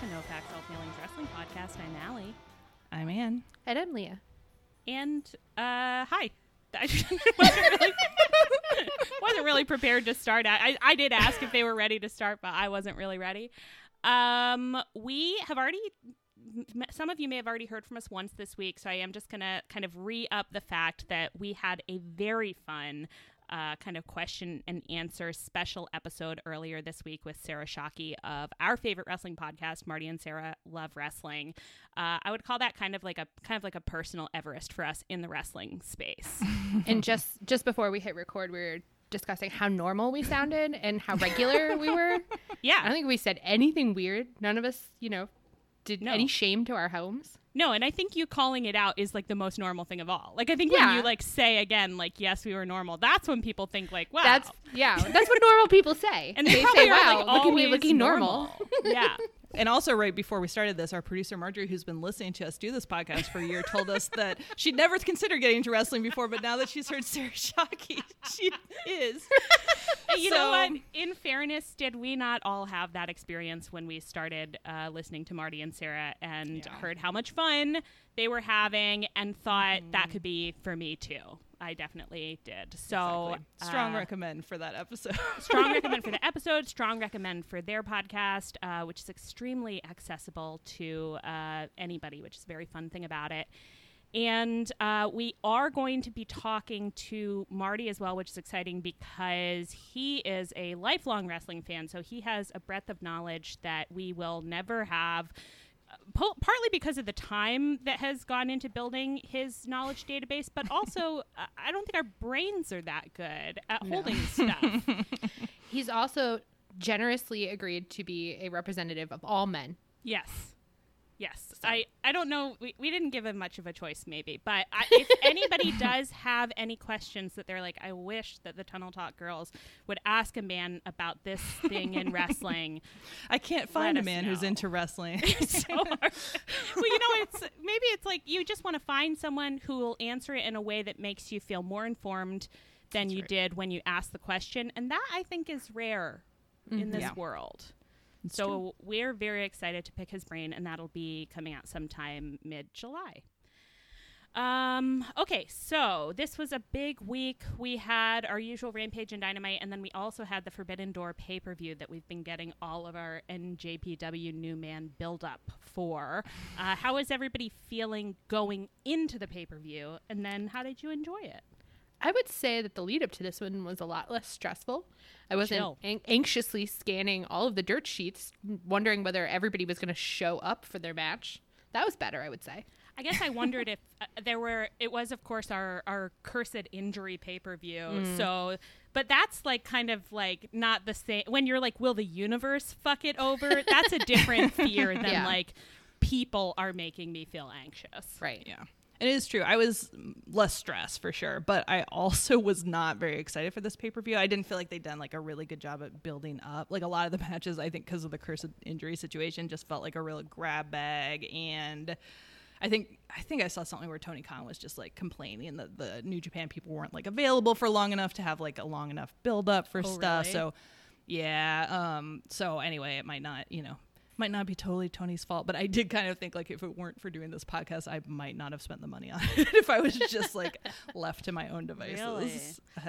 the Tunnel Talk and No Facts All Feelings Wrestling Podcast. I'm Allie. I'm Ann. And I'm Leah. And uh, hi. I wasn't really, wasn't really prepared to start. I, I did ask if they were ready to start, but I wasn't really ready. Um, we have already some of you may have already heard from us once this week, so I am just going to kind of re up the fact that we had a very fun uh, kind of question and answer special episode earlier this week with Sarah Shockey of our favorite wrestling podcast, Marty and Sarah Love Wrestling. Uh, I would call that kind of like a kind of like a personal Everest for us in the wrestling space. and just just before we hit record, we were discussing how normal we sounded and how regular we were. Yeah, I don't think we said anything weird. None of us, you know, did No. any shame to our homes. No, and I think you calling it out is like the most normal thing of all. Like I think Yeah. when you like say again, like yes, we were normal. That's when people think like, wow, That's yeah, that's what normal people say. and they they say, "Wow, like, look at me looking normal." yeah, And also, right before we started this, our producer Marjorie, who's been listening to us do this podcast for a year, told us that she'd never considered getting into wrestling before, but now that she's heard Sarah Shockey, she is. you know what? In fairness, did we not all have that experience when we started uh, listening to Marty and Sarah and Yeah. heard how much fun they were having and thought Mm-hmm. that could be for me too? I definitely did. So Exactly. strong uh, recommend for that episode. strong recommend for the episode strong recommend for their podcast uh, which is extremely accessible to uh, anybody which is a very fun thing about it and uh, we are going to be talking to Marty as well, which is exciting because he is a lifelong wrestling fan. So he has a breadth of knowledge that we will never have. Po- Partly because of the time that has gone into building his knowledge database, but also uh, I don't think our brains are that good at holding stuff. He's also generously agreed to be a representative of all men. Yes. Yes. I, I don't know. We, we didn't give him much of a choice, maybe. But I, if anybody does have any questions that they're like, I wish that the Tunnel Talk girls would ask a man about this thing in wrestling. I can't find a man who's into wrestling. so hard. well, you know, it's maybe it's like you just want to find someone who will answer it in a way that makes you feel more informed than you right. did when you asked the question. And that, I think, is rare in mm-hmm. this Yeah. world. It's So true. we're very excited to pick his brain, and that'll be coming out sometime mid July. Um, okay, so this was a big week. We had our usual Rampage and Dynamite, and then we also had the Forbidden Door pay per view that we've been getting all of our NJPW New Man build up for. Uh, how is everybody feeling going into the pay per view? And then how did you enjoy it? I would say that the lead up to this one was a lot less stressful. I wasn't an- anxiously scanning all of the dirt sheets, wondering whether everybody was going to show up for their match. That was better, I would say. I guess I wondered if uh, there were. It was, of course, our our cursed injury pay per view. Mm. So, but that's like kind of like not the same. When you're like, will the universe fuck it over? That's a different fear than Yeah. like people are making me feel anxious. Right. Yeah. It is true. I was less stressed for sure, but I also was not very excited for this pay per view. I didn't feel like they'd done like a really good job at building up. Like a lot of the matches, I think, because of the cursed injury situation, just felt like a real grab bag. And I think I think I saw something where Tony Khan was just like complaining that the New Japan people weren't like available for long enough to have like a long enough build up for Oh, stuff. really? So yeah. Um. So anyway, it might not, you know, might not be totally Tony's fault, but I did kind of think like if it weren't for doing this podcast, I might not have spent the money on it if I was just like left to my own devices Really?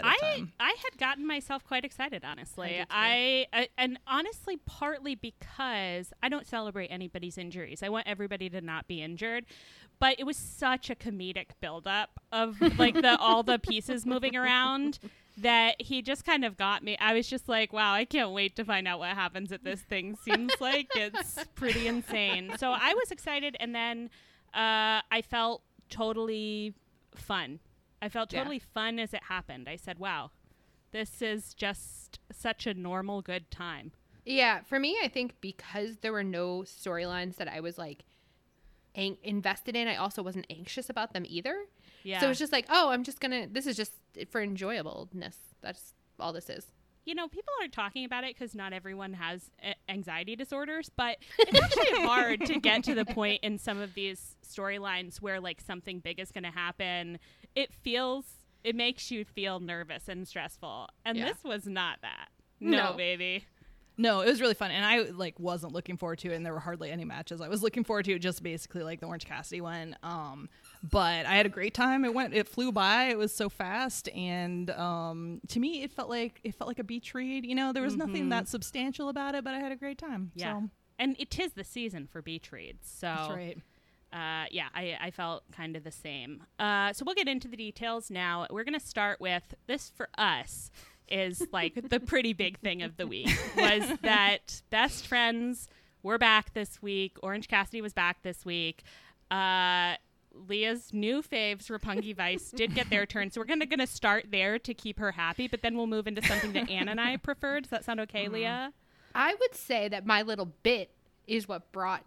I. I had gotten myself quite excited, honestly. I. I, I and honestly, partly because I don't celebrate anybody's injuries. I want everybody to not be injured. But it was such a comedic buildup of like the all the pieces moving around that he just kind of got me. I was just like, wow, I can't wait to find out what happens at this thing. Seems like it's pretty insane. So I was excited, and then uh, I felt totally fun. I felt Yeah. totally fun as it happened. I said, wow, this is just such a normal good time. Yeah, for me, I think because there were no storylines that I was like invested in, I also wasn't anxious about them either. Yeah. So it's just like, oh, I'm just gonna. This is just for enjoyableness. That's all this is. you know, people aren't talking about it because not everyone has a- anxiety disorders, but it's actually hard to get to the point in some of these storylines where like something big is going to happen. It feels, it makes you feel nervous and stressful. And Yeah. this was not that. No, No. baby. No, it was really fun, and I like wasn't looking forward to it, and there were hardly any matches. I was looking forward to just basically like the Orange Cassidy one. Um, but I had a great time. It went, it flew by. It was so fast, and um, to me, it felt like it felt like a beach read. You know, there was nothing that substantial about it, but I had a great time. Yeah. so, And it is the season for beach reads. So that's right. uh, yeah, I, I felt kind of the same. Uh, so we'll get into the details now. We're going to start with this for us is like the pretty big thing of the week was that best friends were back this week. Orange Cassidy was back this week. Uh, Leah's new faves, Roppongi Vice, did get their turn. So we're gonna gonna start there to keep her happy, but then we'll move into something that Ann and I preferred. Does that sound okay, mm-hmm. Leah? I would say that my little bit is what brought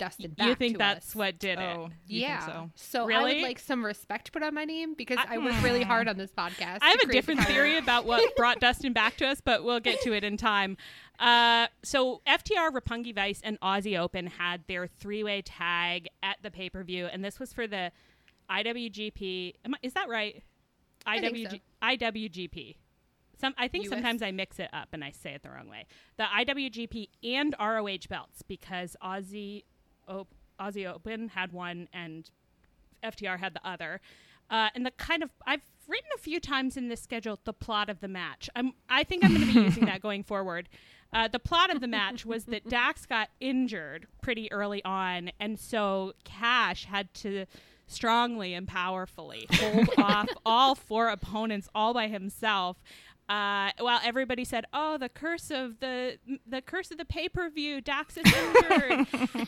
Dustin back. you think that's us. what did it? Oh, you yeah. so? So I would like some respect put on my name because I- I, work really hard on this podcast. I have a different the theory about what brought Dustin back to us, but we'll get to it in time. Uh, so FTR, Roppongi Vice, and Aussie Open had their three-way tag at the pay-per-view, and this was for the IWGP. I, is that right? IWG, so. IWGP. Some, I think US? sometimes I mix it up and I say it the wrong way. The IWGP and ROH belts because Aussie, Op- Aussie Open had one and FTR had the other. Uh, and the kind of I've written a few times in this schedule the plot of the match. I'm I think I'm going to be using that going forward. Uh, the plot of the match was that Dax got injured pretty early on, and so Cash had to strongly and powerfully hold off all four opponents all by himself. Uh, while everybody said, "Oh, the curse of the the curse of the pay per view, Dax is injured,"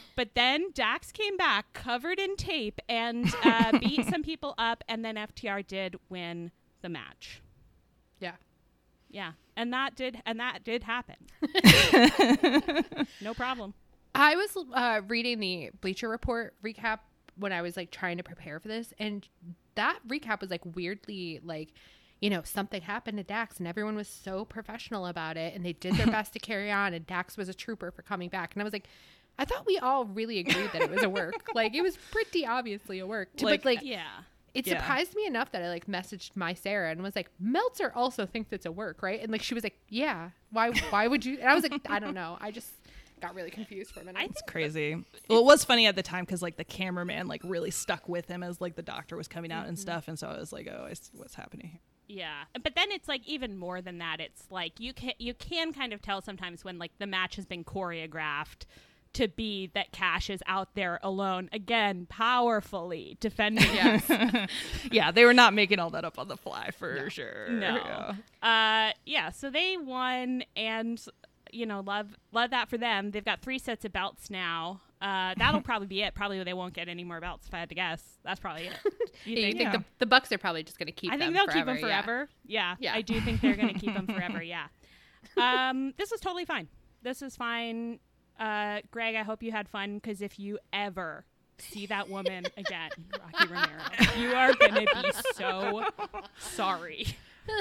but then Dax came back covered in tape and uh, beat some people up, and then FTR did win the match. Yeah. Yeah, and that did and that did happen. no problem. I was uh, reading the Bleacher Report recap when I was like trying to prepare for this, and that recap was like weirdly like, you know, something happened to Dax, and everyone was so professional about it, and they did their best to carry on, and Dax was a trooper for coming back, and I was like. I thought we all really agreed that it was a work. like it was pretty obviously a work. To, Like, but like Yeah. it Yeah. surprised me enough that I like messaged my Sarah and was like, Meltzer also thinks it's a work, right? And like she was like, Yeah. Why why would you and I was like, I don't know. I just got really confused for a minute. I It's crazy. Well, it was funny at the time because like the cameraman like really stuck with him as like the doctor was coming out and mm-hmm. stuff, and so I was like, oh, I see what's happening here. Yeah, but then it's like even more than that. It's like you can you can kind of tell sometimes when like the match has been choreographed to be that Cash is out there alone again, powerfully defending. yes. yeah, they were not making all that up on the fly for sure. No. Yeah. Uh, yeah. So they won, and you know, love love that for them. They've got three sets of belts now. Uh, that'll probably be it. Probably they won't get any more belts. If I had to guess, that's probably it. You Yeah, you think? think Yeah. the, the Bucks are probably just going to keep them? I think them they'll forever, keep them forever. Yeah. Yeah. I do think they're going to keep them forever. Yeah. Um, this was totally fine. This was fine. Uh, Greg, I hope you had fun because if you ever see that woman again, Rocky Romero, you are going to be so sorry.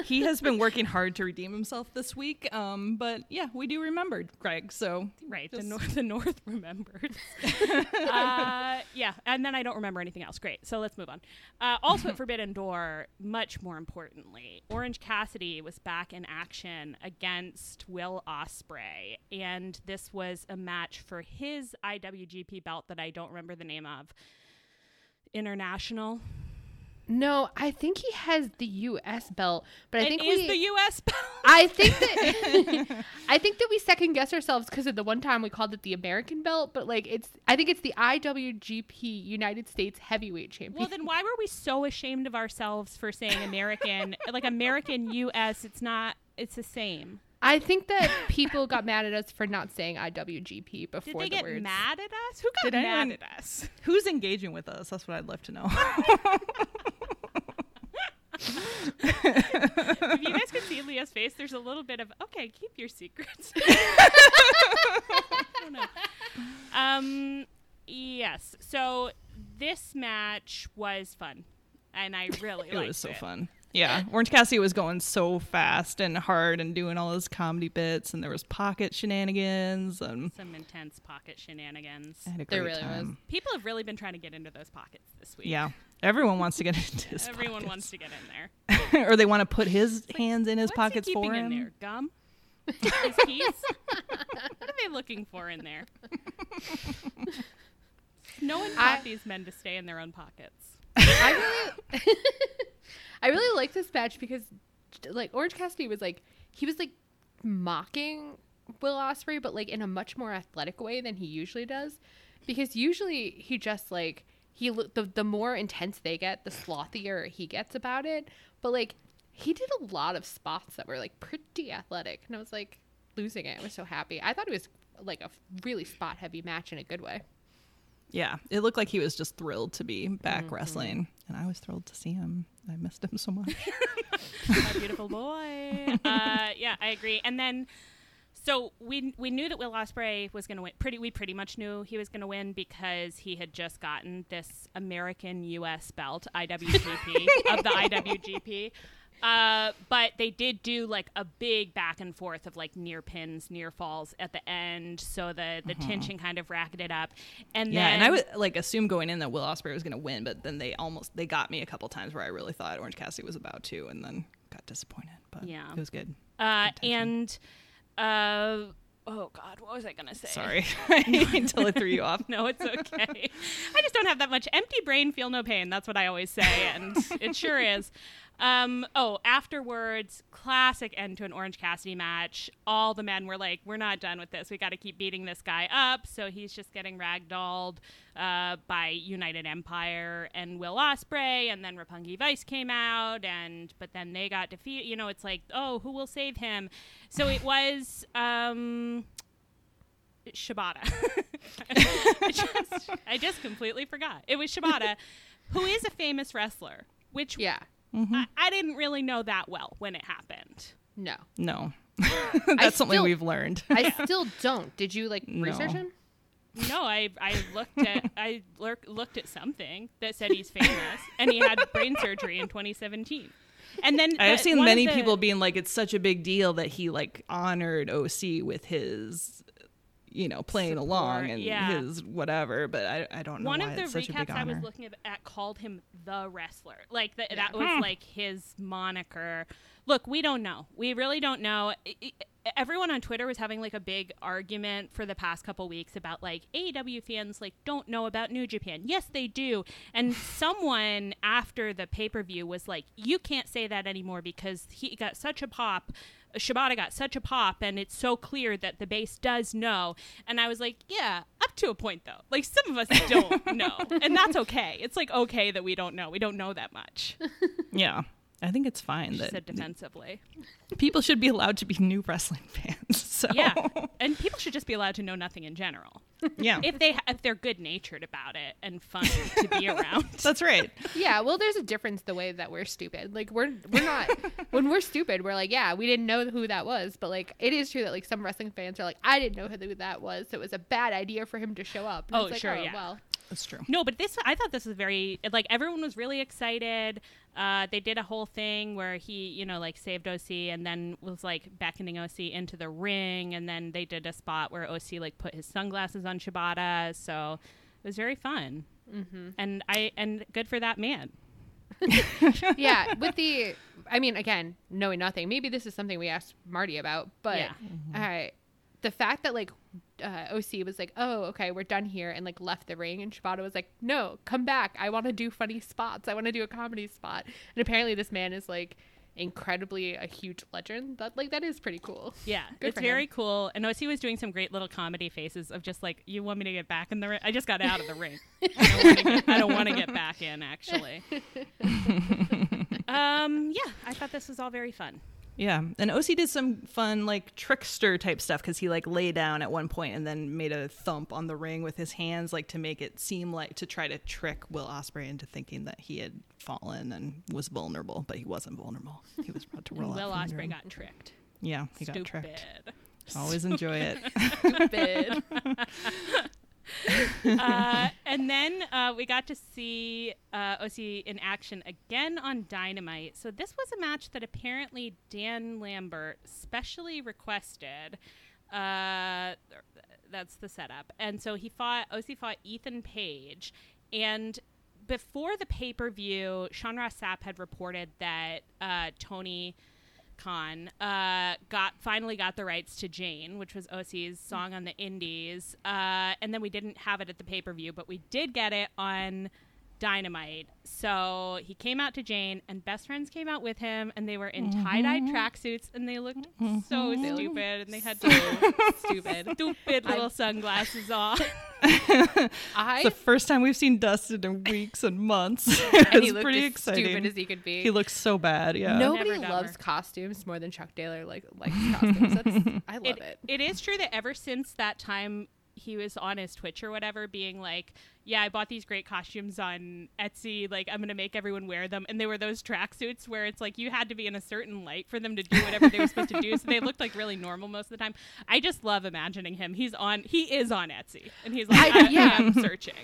He has been working hard to redeem himself this week. Um, but yeah, we do remember Greg. So Right. The the North remembers. uh, yeah. And then I don't remember anything else. Great. So let's move on. Uh, also at Forbidden Door, much more importantly, Orange Cassidy was back in action against Will Ospreay, and this was a match for his IWGP belt that I don't remember the name of. International. No, I think he has the U.S. belt, but I It think is we, the U.S. belt. I think that I think that we second guess ourselves because of the one time we called it the American belt, but like it's I think it's the IWGP United States Heavyweight Champion. Well, then why were we so ashamed of ourselves for saying American? like American U.S. It's not. It's the same. I think that people got mad at us for not saying IWGP before. Did before they the get words. mad at us? Who got Did mad anyone- at us? who's engaging with us? That's what I'd love to know. If you guys could see Leah's face, there's a little bit of okay, keep your secrets. I don't. Um, yes. So this match was fun, and I really it liked was so it. fun. Yeah, Orange Cassidy was going so fast and hard and doing all his comedy bits, and there was pocket shenanigans, and Some intense pocket shenanigans. I had a There great really was. People have really been trying to get into those pockets this week. Yeah, everyone wants to get into his Everyone pockets. wants to get in there. or they want to put his hands in his What's pockets he keeping for in him. there? Gum. His keys? what are they looking for in there? No one taught I- these men to stay in their own pockets. I really, I really like this match because, like, Orange Cassidy was like, he was like mocking Will Ospreay, but like in a much more athletic way than he usually does. Because usually he just like he lo- the the more intense they get, the slothier he gets about it. But like he did a lot of spots that were like pretty athletic, and I was like losing it. I was so happy. I thought it was like a really spot heavy match in a good way. Yeah, it looked like he was just thrilled to be back Mm-hmm. wrestling, and I was thrilled to see him. I missed him so much. a beautiful boy. Uh, yeah, I agree. And then, so we we knew that Will Ospreay was going to win. Pretty, we pretty much knew he was going to win because he had just gotten this American U.S. belt, IWGP of the IWGP. Uh, but they did do like a big back and forth of like near pins, near falls at the end, so the the tension kind of racketed up. And Mm-hmm. yeah, then and I would like assume going in that Will Ospreay was going to win, but then they almost they got me a couple times where I really thought Orange Cassidy was about to, and then got disappointed. But Yeah. it was good. uh, and uh, oh god, what was I gonna say? Sorry until I threw you off. No, it's okay. I just don't have that much empty brain, feel no pain. That's what I always say, and it sure is. Um, oh, afterwards, classic end to an Orange Cassidy match. All the men were like, "We're not done with this. We got to keep beating this guy up." So he's just getting ragdolled uh, by United Empire and Will Ospreay, and then Roppongi Vice came out, and but then they got defeated. You know, it's like, oh, who will save him? So it was. Um, Shibata. I, just, I just completely forgot. It was Shibata, who is a famous wrestler, which Yeah. Mm-hmm. I, I didn't really know that well when it happened. No. No, that's something still- we've learned. I still don't. Did you like No. research him? No, I I looked at I lurk, looked at something that said he's famous, and he had brain surgery in 2017. And then I've seen many the- people being like, it's such a big deal that he like honored OC with his, you know, playing Support, along and yeah. his whatever. But I, I don't know one of the recaps I was looking at, called him the wrestler. Like the, that was hmm. like his moniker. Look, we don't know. We really don't know. Everyone on Twitter was having like a big argument for the past couple weeks about like AEW fans like don't know about New Japan. Yes, they do. And someone after the pay per view was like, you can't say that anymore because he got such a pop. Shibata got such a pop, and it's so clear that the base does know. And I was like, yeah, up to a point though. Like some of us don't know, and that's okay. It's like okay that we don't know. We don't know that much. Yeah. I think it's fine She that said defensively. people should be allowed to be new wrestling fans. So Yeah, and people should just be allowed to know nothing in general yeah, if they if they're good natured about it and fun to be around. that's right. Yeah, well, there's a difference the way that we're stupid. Like we're we're not when we're stupid, we're like, yeah, we didn't know who that was, but like it is true that like some wrestling fans are like, I didn't know who that was, so it was a bad idea for him to show up. And Oh, it's like, sure, oh, yeah. Well, That's true. No, but this I thought this was very like everyone was really excited. Uh, they did a whole thing where he, you know, like saved OC and then was like beckoning OC into the ring, and then they did a spot where OC like put his sunglasses on Shibata. So it was very fun, mm-hmm. and I and good for that man. yeah, with the, I mean, again, knowing nothing, maybe this is something we asked Marty about, but Yeah. uh, the fact that like uh, OC was like, oh, okay, we're done here, and like left the ring, and Shibata was like, no, come back. I want to do funny spots. I want to do a comedy spot. And apparently, this man is like incredibly a huge legend. That like that is pretty cool. Yeah, Good it's very him. cool. And OC was doing some great little comedy faces of just like, you want me to get back in the ring? I just got out of the ring. I don't wanna get- I don't want to get back in, actually. um, yeah, I thought this was all very fun. Yeah, and OC did some fun like trickster type stuff because he like lay down at one point and then made a thump on the ring with his hands, like to make it seem like to try to trick Will Ospreay into thinking that he had fallen and was vulnerable, but he wasn't vulnerable. He was about to roll. Will Ospreay got tricked. yeah, he Stupid. got tricked. Always enjoy it. Stupid. uh, and then uh, we got to see uh, OC in action again on Dynamite. So this was a match that apparently Dan Lambert specially requested. Uh, that's the setup. And so he fought OC fought Ethan Page, and before the pay per view, Sean Ross Sapp had reported that uh, Tony Khan uh, got finally got the rights to Jane, which was OC's song on the Indies, uh, and then we didn't have it at the pay per view, but we did get it on Dynamite. So he came out to Jane, and best friends came out with him, and they were in mm-hmm. tie dye tracksuits, and they looked so mm-hmm. stupid, and they had so stupid, stupid little sunglasses on. I the first time we've seen Dustin in weeks and months. and it's he looked pretty as exciting. stupid as he could be. he looks so bad. Yeah. Nobody Never dumber. loves costumes more than Chuck Taylor like likes costumes. That's, I love it. it is true that ever since that time he was on his Twitch or whatever, being like, "Yeah, I bought these great costumes on Etsy. Like, I'm gonna make everyone wear them." And they were those tracksuits where it's like you had to be in a certain light for them to do whatever they were supposed to do. So they looked like really normal most of the time. I just love imagining him. He's on. He is on Etsy, and he's like, I- "I, yeah. am searching."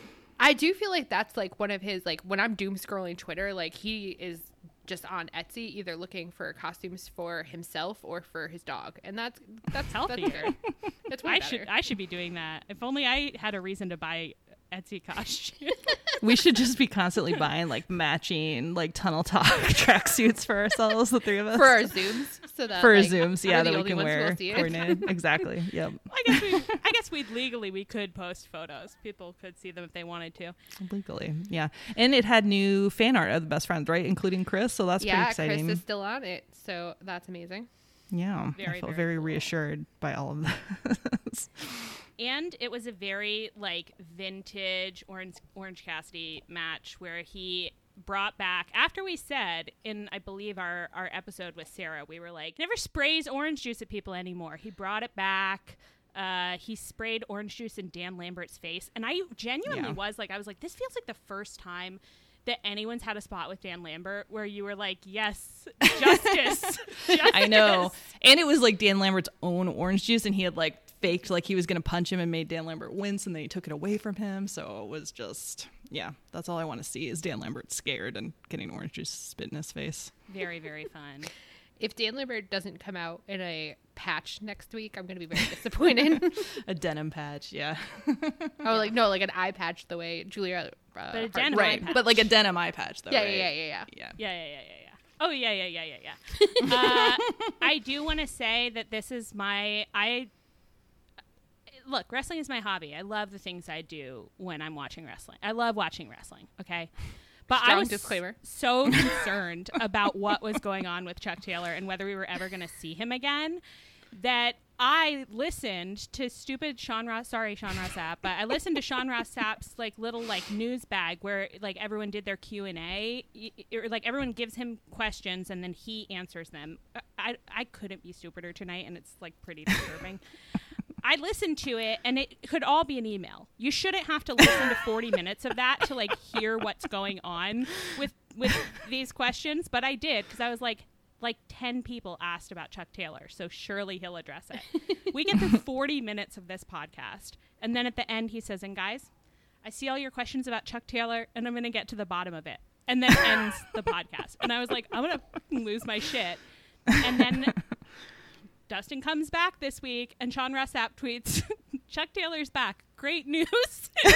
I do feel like that's like one of his like when I'm doom scrolling Twitter, like he is just on Etsy either looking for costumes for himself or for his dog, and that's that's Healthier. That's, that's I better. should. I should be doing that. If only I had a reason to buy Etsy costumes. we should just be constantly buying like matching like tunnel talk tracksuits for ourselves, the three of us. for our zooms, so that for our like, zooms, yeah, that we can ones who will wear coordinated. exactly. Yep. I guess we. I guess we legally we could post photos. People could see them if they wanted to. Legally. Yeah. And it had new fan art of the best friends, right? Including Chris. So that's yeah, pretty exciting. Chris is still on it, so that's amazing. yeah. Very, I felt very very cool. reassured by all of this. And it was a very like vintage orange orange cassidy match where he brought back after we said in i believe our our episode with sarah we were like never sprays orange juice at people anymore he brought it back uh, he sprayed orange juice in Dan Lambert's face, and I genuinely Yeah. was like, I was like, this feels like the first time that anyone's had a spot with Dan Lambert where you were like, yes, justice. I know. And it was like Dan Lambert's own orange juice, and he had like faked like he was going to punch him and made Dan Lambert wince, and then he took it away from him. So it was just, yeah, that's all I want to see is Dan Lambert scared and getting orange juice spit in his face. Very, very fun. If Dan Lambert doesn't come out in a patch next week, I'm going to be very disappointed. A denim patch, yeah. oh, like no, like an eye patch, the way Julia. Uh, But a Hart- denim right. eye patch. But like a denim eye patch, though. Yeah, right? yeah, yeah, yeah, yeah. Yeah. Yeah, yeah, yeah, yeah, yeah. Oh yeah, yeah, yeah, yeah, yeah. uh, I do want to say that this is my I look. Wrestling is my hobby. I love the things I do when I'm watching wrestling. I love watching wrestling. Okay. But I was disclaimer. so concerned about what was going on with Chuck Taylor and whether we were ever going to see him again that I listened to stupid Sean Ross. Sorry, Sean Ross Sapp, but I listened to Sean Ross Sapp's like little like news bag where like everyone did their Q and A, or like everyone gives him questions and then he answers them. I I couldn't be stupider tonight, and it's like pretty disturbing. I listened to it, and it could all be an email. You shouldn't have to listen to forty minutes of that to like hear what's going on with with these questions, but I did because I was like, like 10 people asked about Chuck Taylor, so surely he'll address it. we get through 40 minutes of this podcast, and then at the end, he says, And guys, I see all your questions about Chuck Taylor, and I'm going to get to the bottom of it. And then ends the podcast. And I was like, I'm going to lose my shit. And then Dustin comes back this week, and Sean Ross Sapp tweets, Chuck Taylor's back. Great news.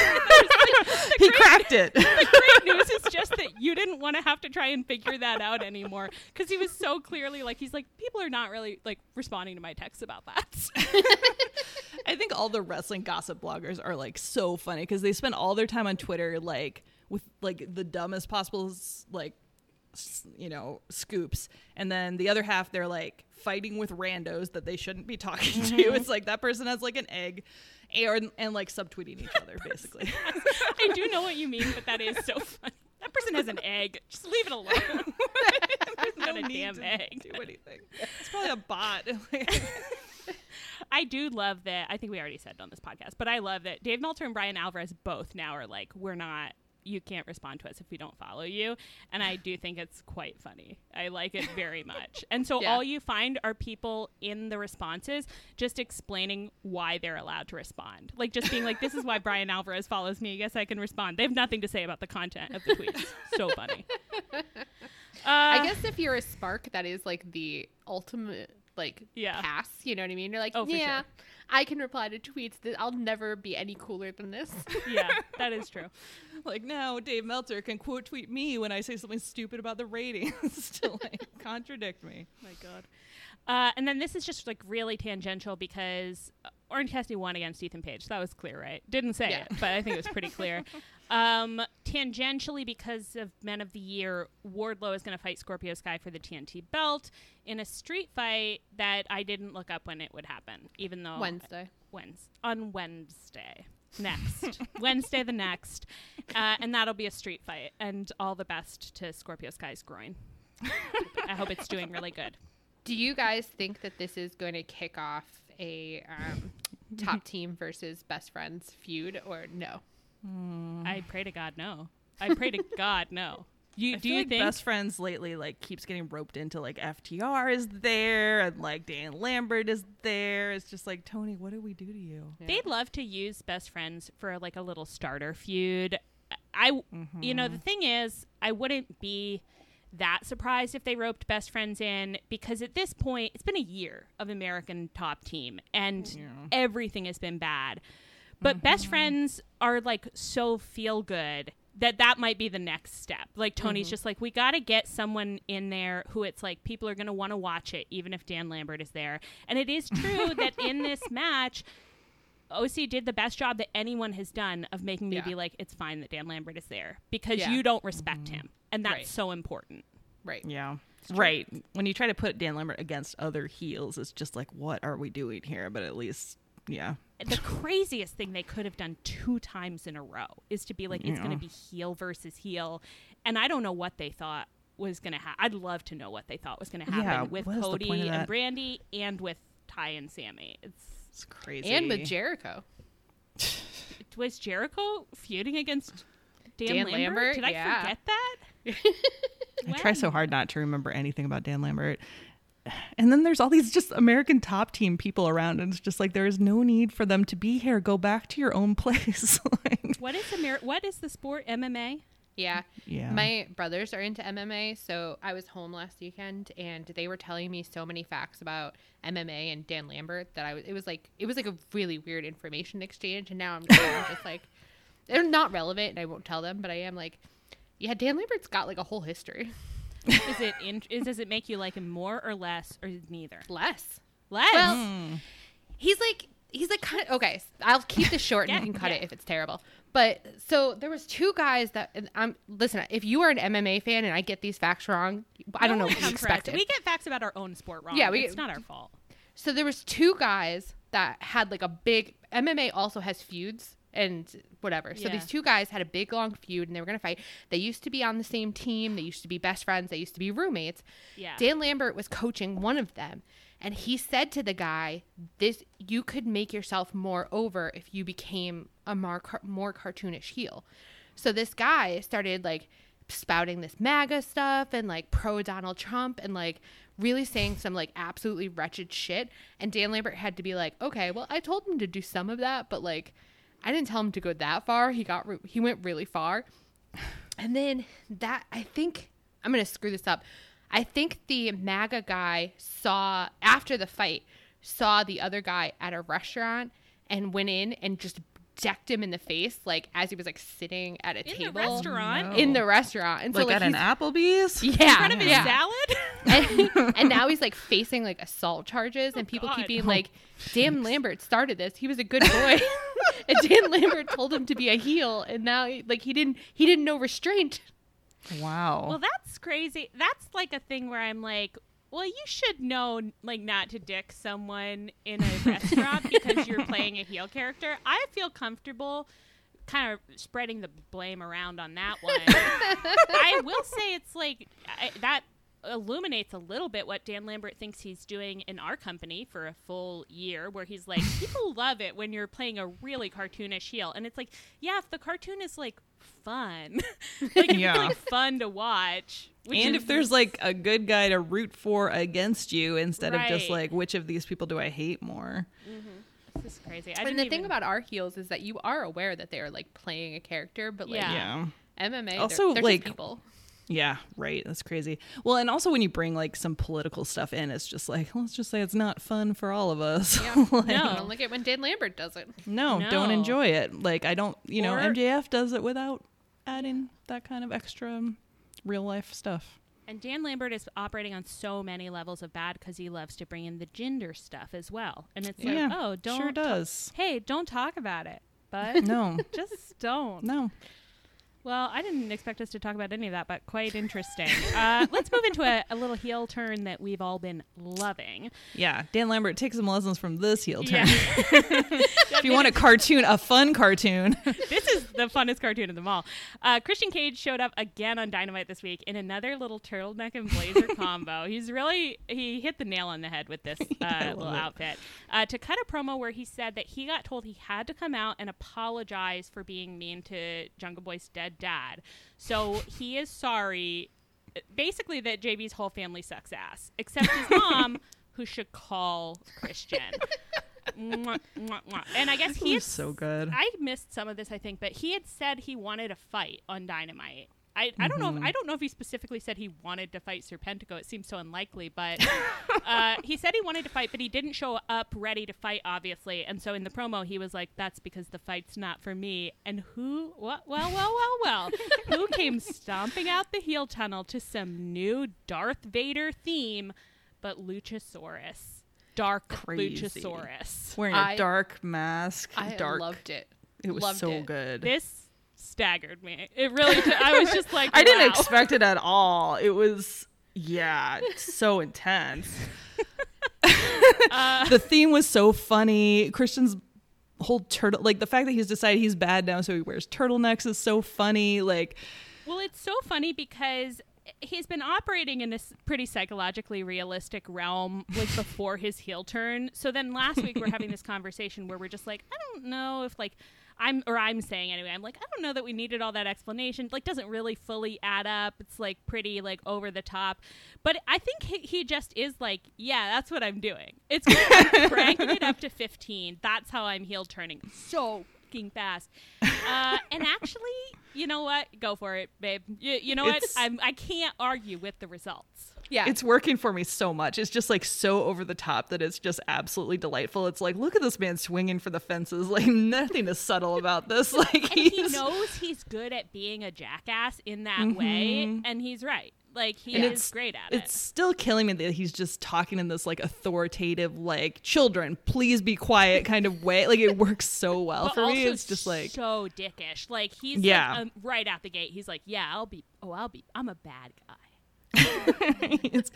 He cracked it. the great news is just that you didn't want to have to try and figure that out anymore because he was so clearly like he's like people are not really like responding to my texts about that. I think all the wrestling gossip bloggers are like so funny because they spend all their time on Twitter like with like the dumbest possible like you know scoops, and then the other half they're like fighting with randos that they shouldn't be talking to. Mm-hmm. It's like that person has like an egg, and, and like subtweeting each other basically. I do know what you mean, but that is so funny. That person has an egg. Just leave it alone. There's not a damn egg. do anything. It's probably a bot. I do love that. I think we already said it on this podcast, but I love that Dave Meltzer and Bryan Alvarez both now are like, we're not. You can't respond to us if we don't follow you, and I do think it's quite funny. I like it very much, and so Yeah. all you find are people in the responses just explaining why they're allowed to respond, like just being like, "This is why Bryan Alvarez follows me. Yes, I can respond." They have nothing to say about the content of the tweets. so funny. Uh, I guess if you're a spark, that is like the ultimate like Yeah. pass. You know what I mean? You're like, Oh, for yeah, sure. I can reply to tweets that I'll never be any cooler than this. yeah, that is true. like now Dave Meltzer can quote tweet me when I say something stupid about the ratings to like Contradict me. my god. Uh, and then this is just like really tangential because uh, Orange Cassidy won against Ethan Page. That was clear, right? Didn't say Yeah. it, but I think it was pretty clear. Um, tangentially, because of Men of the Year, Wardlow is going to fight Scorpio Sky for the TNT belt in a street fight that I didn't look up when it would happen, even though Wednesday. Wednesday on Wednesday next Wednesday the next, uh, and that'll be a street fight. And all the best to Scorpio Sky's groin. I hope it's doing really good. Do you guys think that this is going to kick off a um, top team versus best friends feud or no? Hmm. I pray to God no. I pray to God no. You I do you like think best friends lately like keeps getting roped into like FTR is there and like Dan Lambert is there. It's just like Tony, what did we do to you? they'd love to use best friends for like a little starter feud? I you know the mm-hmm. thing is I wouldn't be that surprised if they roped best friends in because at this point it's been a year of American top team and everything has been bad. But mm-hmm. best friends are like so feel good that that might be the next step. Like Tony's mm-hmm. just like we got to get someone in there who it's like people are going to want to watch it even if Dan Lambert is there. And it is true that in this match OC did the best job that anyone has done of making me Yeah. be like it's fine that Dan Lambert is there because Yeah. you don't respect mm-hmm. him. And that's Right. so important. Right. Yeah. Right. When you try to put Dan Lambert against other heels, it's just like, what are we doing here? But at least, yeah. the craziest thing they could have done two times in a row is to be like it's going to be heel versus heel and i don't know what they thought was going to happen i'd love to know what they thought was going to happen Yeah, with what is the point cody and brandi and with ty and sammy it's It's crazy. And with Jericho. was jericho feuding against dan, Dan lambert? Lambert? did i Yeah. forget that I try so hard not to remember anything about Dan Lambert. And then there's all these just American top team people around, and it's just like there is no need for them to be here. Go back to your own place. like, what is Amer- what is the sport mma Yeah. yeah. My brothers are into MMA, so I was home last weekend and they were telling me so many facts about MMA and Dan Lambert that I was it was like it was like a really weird information exchange and now I'm just, I'm just like they're not relevant and I won't tell them, but I am like yeah, Dan Lambert's got like a whole history. Is it in- is, does it make you like him more or less or neither Less. less Well, Hmm. he's like he's like kind of okay i'll keep this short and Yeah, you can cut yeah. it if it's terrible but so there was two guys that i'm listen if you are an mma fan and i get these facts wrong i don't know what you come for us. expected we get facts about our own sport wrong Yeah, we it's not our fault so there was two guys that had like a big mma also has feuds and whatever so Yeah. these two guys had a big long feud and they were gonna fight they used to be on the same team they used to be best friends they used to be roommates Yeah. dan lambert was coaching one of them and he said to the guy this you could make yourself more over if you became a more, more cartoonish heel so this guy started like spouting this MAGA stuff and like pro Donald Trump and like really saying some like absolutely wretched shit. And Dan Lambert had to be like, okay, well, I told him to do some of that, but like, I didn't tell him to go that far. He got re- he went really far. And then that I think I'm gonna screw this up. I think the MAGA guy saw after the fight saw the other guy at a restaurant and went in and just decked him in the face like as he was like sitting at a in table the restaurant in the restaurant and like, so like at an Applebee's? yeah in front of his yeah. salad and, and now he's like facing like assault charges and oh people God. keep being like Dan Lambert started this he was a good boy and Dan Lambert told him to be a heel and now like he didn't he didn't know restraint. Wow. well that's crazy. That's like a thing where i'm like well you should know like not to dick someone in a restaurant because you're playing a heel character. I feel comfortable kind of spreading the blame around on that one. I will say it's like I, that illuminates a little bit what Dan Lambert thinks he's doing in our company for a full year, where he's like, people love it when you're playing a really cartoonish heel, and it's like, yeah, if the cartoon is like fun, like Yeah. it's like fun to watch, which and is- if there's like a good guy to root for against you instead of just like which of these people do I hate more? Mm-hmm. this is crazy. I and didn't the thing about our heels is that you are aware that they are like playing a character but like Yeah. Yeah. MMA Also, they're, they're like- just people Yeah, right. That's crazy. Well, and also when you bring like some political stuff in, it's just like let's just say it's not fun for all of us. yeah Like, No. look at when Dan Lambert does it no, don't enjoy it. Like I don't, you know, MJF does it without adding that kind of extra real life stuff. And Dan Lambert is operating on so many levels of bad because he loves to bring in the gender stuff as well. And it's like, oh, don't sure ta- does. hey, don't talk about it. But No, just don't. no. Well, I didn't expect us to talk about any of that, but quite interesting. uh, let's move into a, a little heel turn that we've all been loving. Yeah, Dan Lambert takes some lessons from this heel turn. Yeah. if you want a cartoon, a fun cartoon. this is the funnest cartoon of them all. Uh, Christian Cage showed up again on Dynamite this week in another little turtleneck and blazer combo. He's really he hit the nail on the head with this uh, little it. outfit. Uh, to cut a promo where he said that he got told he had to come out and apologize for being mean to Jungle Boy's dead dad. So he is sorry. Basically, that JB's whole family sucks ass, except his mom, who should call Christian. Mwah, mwah, mwah. And I guess he He had so good. I missed some of this, I think, but he had said he wanted a fight on Dynamite. I, I don't know. If, I don't know if he specifically said he wanted to fight Serpentico. It seems so unlikely, but uh, he said he wanted to fight, but he didn't show up ready to fight, obviously. And so in the promo, he was like, "That's because the fight's not for me." And who? Well, well, well, well, well. who came stomping out the heel tunnel to some new Darth Vader theme, but Luchasaurus, Dark Crazy. Luchasaurus. Wearing a I- dark mask. I dark. loved it. it was loved so it. good. This staggered me. It really. T- I was just like, I didn't expect it at all. It was yeah, so intense. Uh, the theme was so funny. Christian's whole turtle like the fact that he's decided he's bad now so he wears turtlenecks is so funny. Like Well, it's so funny because he's been operating in this pretty psychologically realistic realm like before his heel turn. So then last week we're having this conversation where we're just like, I don't know if like I'm or I'm saying anyway, I'm like, I don't know that we needed all that explanation. Like doesn't really fully add up. It's like pretty like over the top. But I think he, he just is like, yeah, that's what I'm doing. It's cranking it up to 15. That's how I'm heel turning. So fucking fast. Uh, and actually, you know what? Go for it, babe. You, you know what? I'm, I can't argue with the results. Yeah. it's working for me so much. It's just like so over the top that it's just absolutely delightful. It's like look at this man swinging for the fences. Like nothing is subtle about this. Like And he knows he's good at being a jackass in that way, and he's right. Like he And is great at it. it's still killing me that he's just talking in this like authoritative like children please be quiet kind of way like it works so well But for me it's just like so dickish. Like he's Yeah. like, um, right out the gate. He's like, yeah, I'll be. Oh, I'll be. I'm a bad guy. it's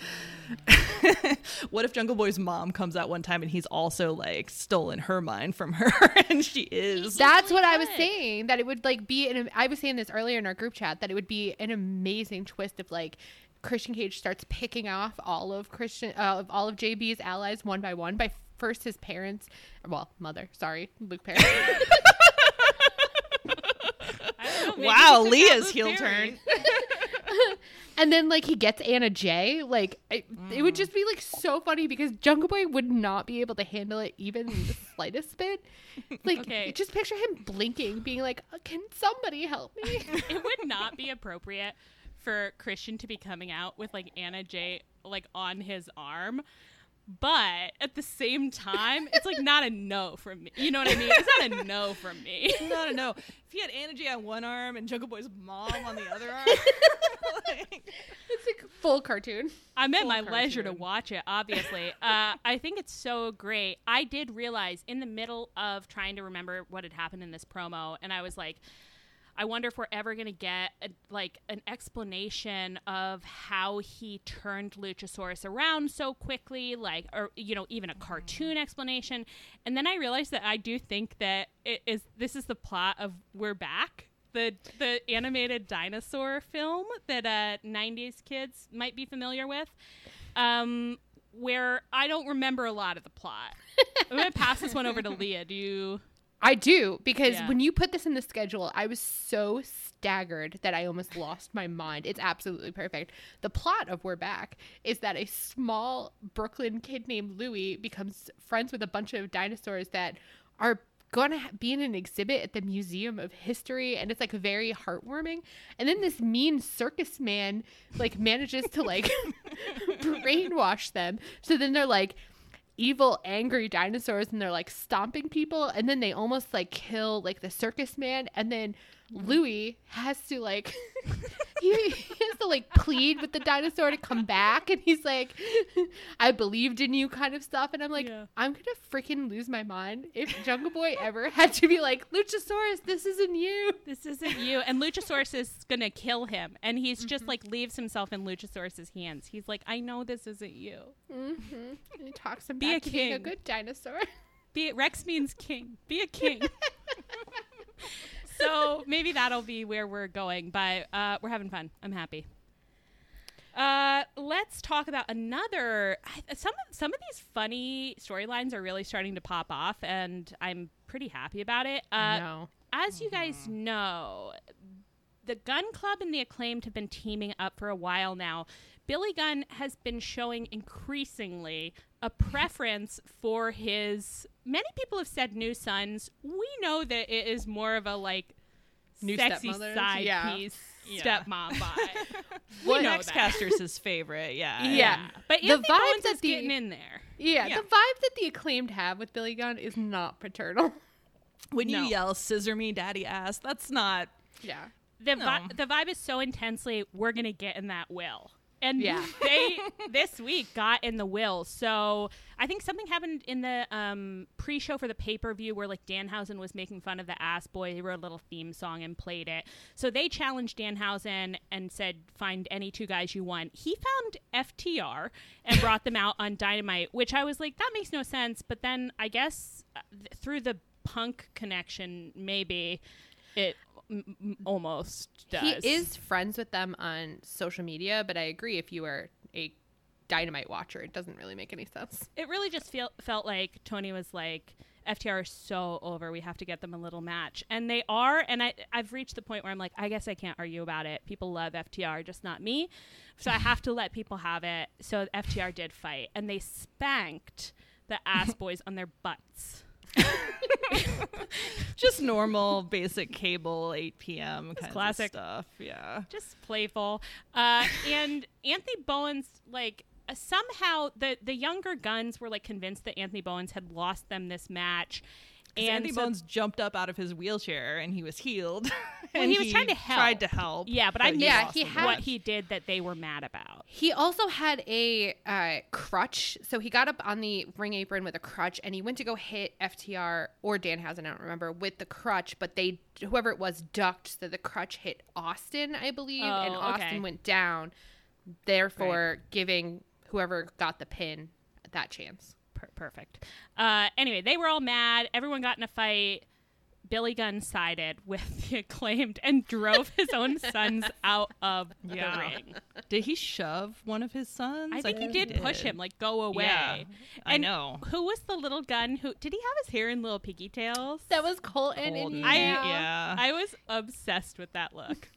what if jungle boy's mom comes out one time and he's also like stolen her mind from her and she is That's what I was saying. That it would like be an. I was saying this earlier in our group chat that it would be an amazing twist if like Christian Cage starts picking off all of Christian uh, of all of JB's allies one by one by first his parents, well mother, sorry, Luke Perry, know, wow he took out leah's heel Perry. turn and then like he gets Anna Jay. Like it, it would just be like so funny because Jungle Boy would not be able to handle it even the slightest bit. Like Okay. just picture him blinking, being like, "Uh, "Can somebody help me?" it would not be appropriate for Christian to be coming out with like Anna Jay like on his arm. But at the same time, it's like not a no from me. You know what I mean? It's not a no from me. Not a no if he had Anna Jay on one arm and jungle boy's mom on the other arm like, it's like full cartoon. I'm at Full my leisure to watch it, obviously. Uh, I think it's so great. I did realize in the middle of trying to remember what had happened in this promo, and I was like, I wonder if we're ever going to get a, like an explanation of how he turned Luchasaurus around so quickly, like, or you know, even a cartoon explanation. And then I realized that I do think that it is this is the plot of We're Back, the the animated dinosaur film that uh, '90s kids might be familiar with. Um, where I don't remember a lot of the plot. I'm gonna pass this one over to Leah. Do you? I do because Yeah. when you put this in the schedule, I was so staggered that I almost lost my mind. It's absolutely perfect. The plot of We're Back is that a small Brooklyn kid named Louie becomes friends with a bunch of dinosaurs that are going to be in an exhibit at the Museum of History and it's like very heartwarming. And then this mean circus man like manages to like brainwash them. So then they're like evil angry dinosaurs and they're like stomping people and then they almost like kill like the circus man and then Louis has to like he, he has to like plead with the dinosaur to come back and he's like I believed in you kind of stuff and I'm like Yeah. I'm going to freaking lose my mind if Jungle Boy ever had to be like Luchasaurus this isn't you. This isn't you. And Luchasaurus is gonna kill him, and he's just Mm-hmm. like leaves himself in Luchasaurus's hands. He's like, I know this isn't you. Mhm. And he talks him Be a to being a good dinosaur. Be Rex means king. Be a king. so maybe that'll be where we're going, but uh, we're having fun. I'm happy. Uh, let's talk about another. Some of some of these funny storylines are really starting to pop off, and I'm pretty happy about it. Uh, no. as you guys know, the Gun Club and the Acclaimed have been teaming up for a while now. Billy Gunn has been showing increasingly a preference for his. Many people have said new sons. We know that it is more of a like New sexy side Yeah. piece Yeah. stepmom vibe. What know Next. Caster's his favorite. Yeah. Yeah. but The Anthony vibe that is getting in there. Yeah, Yeah. the vibe that the acclaimed have with Billy Gunn is not paternal. When you yell "scissor me, daddy ass," that's not. Yeah. the No. vi- the vibe is so intensely we're gonna get in that will and Yeah. they this week got in the will. So i think something happened in the um, pre-show for the pay-per-view where like danhausen was making fun of the ass boy. He wrote a little theme song and played it. So they challenged danhausen and said find any two guys you want. He found ftr and brought them out on dynamite which i was like that makes no sense. But then i guess uh, th- through the punk connection maybe it m- almost does. He is friends with them on social media, but I agree if you are a dynamite watcher, it doesn't really make any sense. It really just feel, felt like Tony was like, FTR is so over. We have to get them a little match, and they are. And I, I've reached the point where I'm like, I guess I can't argue about it. People love FTR, just not me. So I have to let people have it. So FTR did fight, and they spanked the ass boys on their butts. Just normal, basic cable, 8 p.m. kind classic. of stuff. Yeah. just playful. Uh, and Anthony Bowens, like uh, somehow the the younger guns were like convinced that Anthony Bowens had lost them this match. And Andy so- Bones jumped up out of his wheelchair and he was healed. Well, and he was trying to help. Tried to help. Yeah, but I he missed Yeah, he had- what he did that they were mad about. He also had a uh, crutch, so he got up on the ring apron with a crutch, and he went to go hit FTR or Danhausen, I don't remember, with the crutch, but they whoever it was ducked, so the crutch hit Austin, I believe, and Oh, Austin okay. went down, therefore giving whoever got the pin that chance. Per- perfect. Uh, anyway, they were all mad. Everyone got in a fight. Billy Gunn sided with the acclaimed and drove his own sons out of Yeah. the ring. Did he shove one of his sons? I think he did push him, like go away. Yeah, I know. Who was the little gun? Who did he have his hair in little piggy tails? That was Colton, Colton. and I- yeah. yeah. I was obsessed with that look.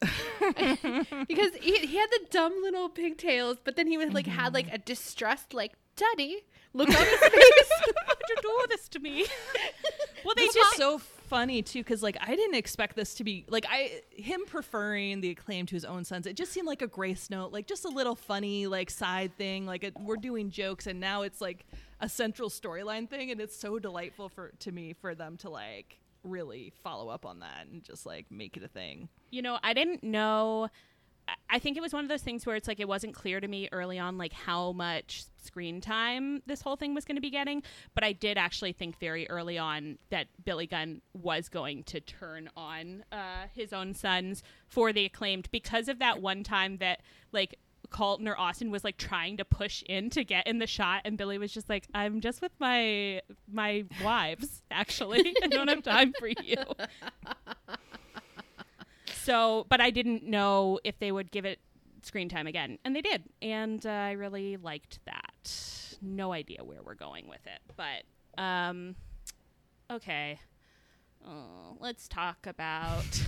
because he, he had the dumb little pigtails, but then he was like had like a distressed like daddy look on his face. You do this to me? well, they just so funny too, because like I didn't expect this to be like I him preferring the acclaim to his own sons. It just seemed like a grace note, like just a little funny like side thing. Like it, we're doing jokes, and now it's like a central storyline thing, and it's so delightful for to me for them to like really follow up on that and just like make it a thing. you know, I didn't know. I- think it was one of those things where it's like it wasn't clear to me early on, like how much screen time this whole thing was going to be getting. But I did actually think very early on that Billy Gunn was going to turn on uh, his own sons for the acclaimed because of that one time that like Colton or Austin was like trying to push in to get in the shot, and Billy was just like, "I'm just with my my wives. Actually, I don't have time for you." So, but I didn't know if they would give it screen time again, and they did, and uh, I really liked that. No idea where we're going with it, but um, okay. Uh, let's talk about.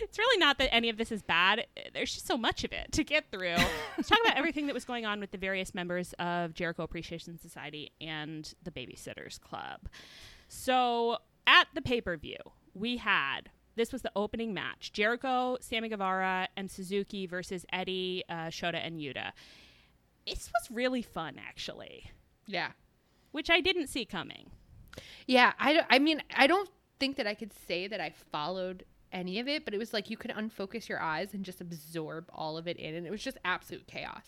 it's really not that any of this is bad. There's just so much of it to get through. let's talk about everything that was going on with the various members of Jericho Appreciation Society and the Babysitters Club. So at the pay per view, we had this was the opening match: Jericho, Sammy Guevara, and Suzuki versus Eddie, uh, Shota, and Yuta. This was really fun, actually, yeah, which I didn't see coming. yeah. I I mean I don't think that I could say that I followed any of it, but it was like you could unfocus your eyes and just absorb all of it in, and it was just absolute chaos.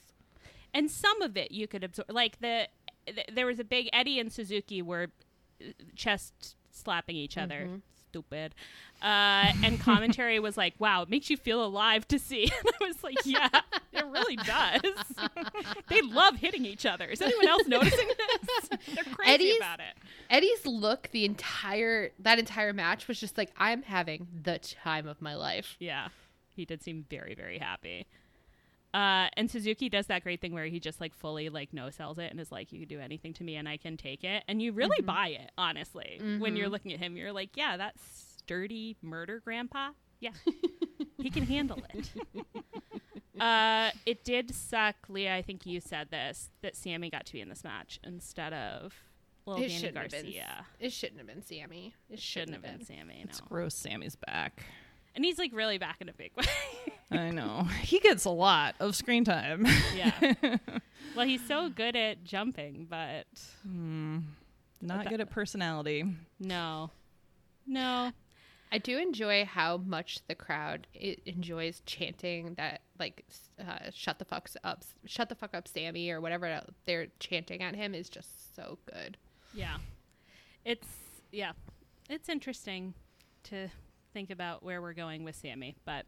and some of it you could absorb like the th- there was a big eddie and suzuki were uh, chest slapping each other Mm-hmm. Stupid. Uh, and commentary was like wow it makes you feel alive to see. And i was like yeah it really does. They love hitting each other. Is anyone else noticing this? They're crazy Eddie's- about it. Eddie's look the entire that entire match was just like I'm having the time of my life. yeah he did seem very very happy uh, and Suzuki does that great thing where he just like fully like no sells it and is like, you can do anything to me and I can take it, and you really buy it honestly. When you're looking at him, you're like, yeah, that sturdy murder grandpa, yeah, he can handle it. uh, it did suck, Leah. I think you said this that Sammy got to be in this match instead of little it Danny shouldn't have been. Garcia. It shouldn't have been Sammy. It Shouldn't have been Sammy. It's gross. Sammy's back. And he's like really back in a big way. I know. He gets a lot of screen time. yeah. Well, he's so good at jumping, but Not good at personality. no, no. I do enjoy how much the crowd i enjoys chanting that, like, uh, "Shut the fucks up, shut the fuck up, Sammy," or whatever they're chanting at him is just so good. Yeah. It's yeah. It's interesting to think about where we're going with Sammy, but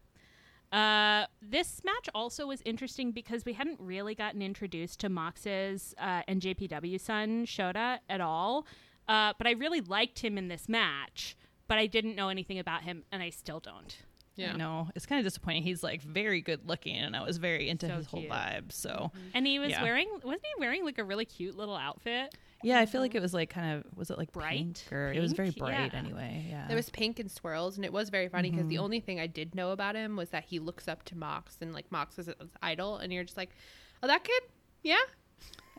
uh, this match also was interesting because we hadn't really gotten introduced to Mox's uh, and JPW son Shota at all. Uh, but I really liked him in this match, but I didn't know anything about him, and I still don't. I know. It's kind of disappointing. He's like very good looking, and I was very into So his whole vibe. So And he was Yeah. wearing wasn't he wearing like a really cute little outfit? yeah, I feel like it was like kind of was it like Bright? pink or it was very bright Yeah. anyway. Yeah, There was pink and swirls, and it was very funny because Mm-hmm. the only thing I did know about him was that he looks up to Mox, and like Mox is his idol, and you're just like, "Oh, that kid, yeah."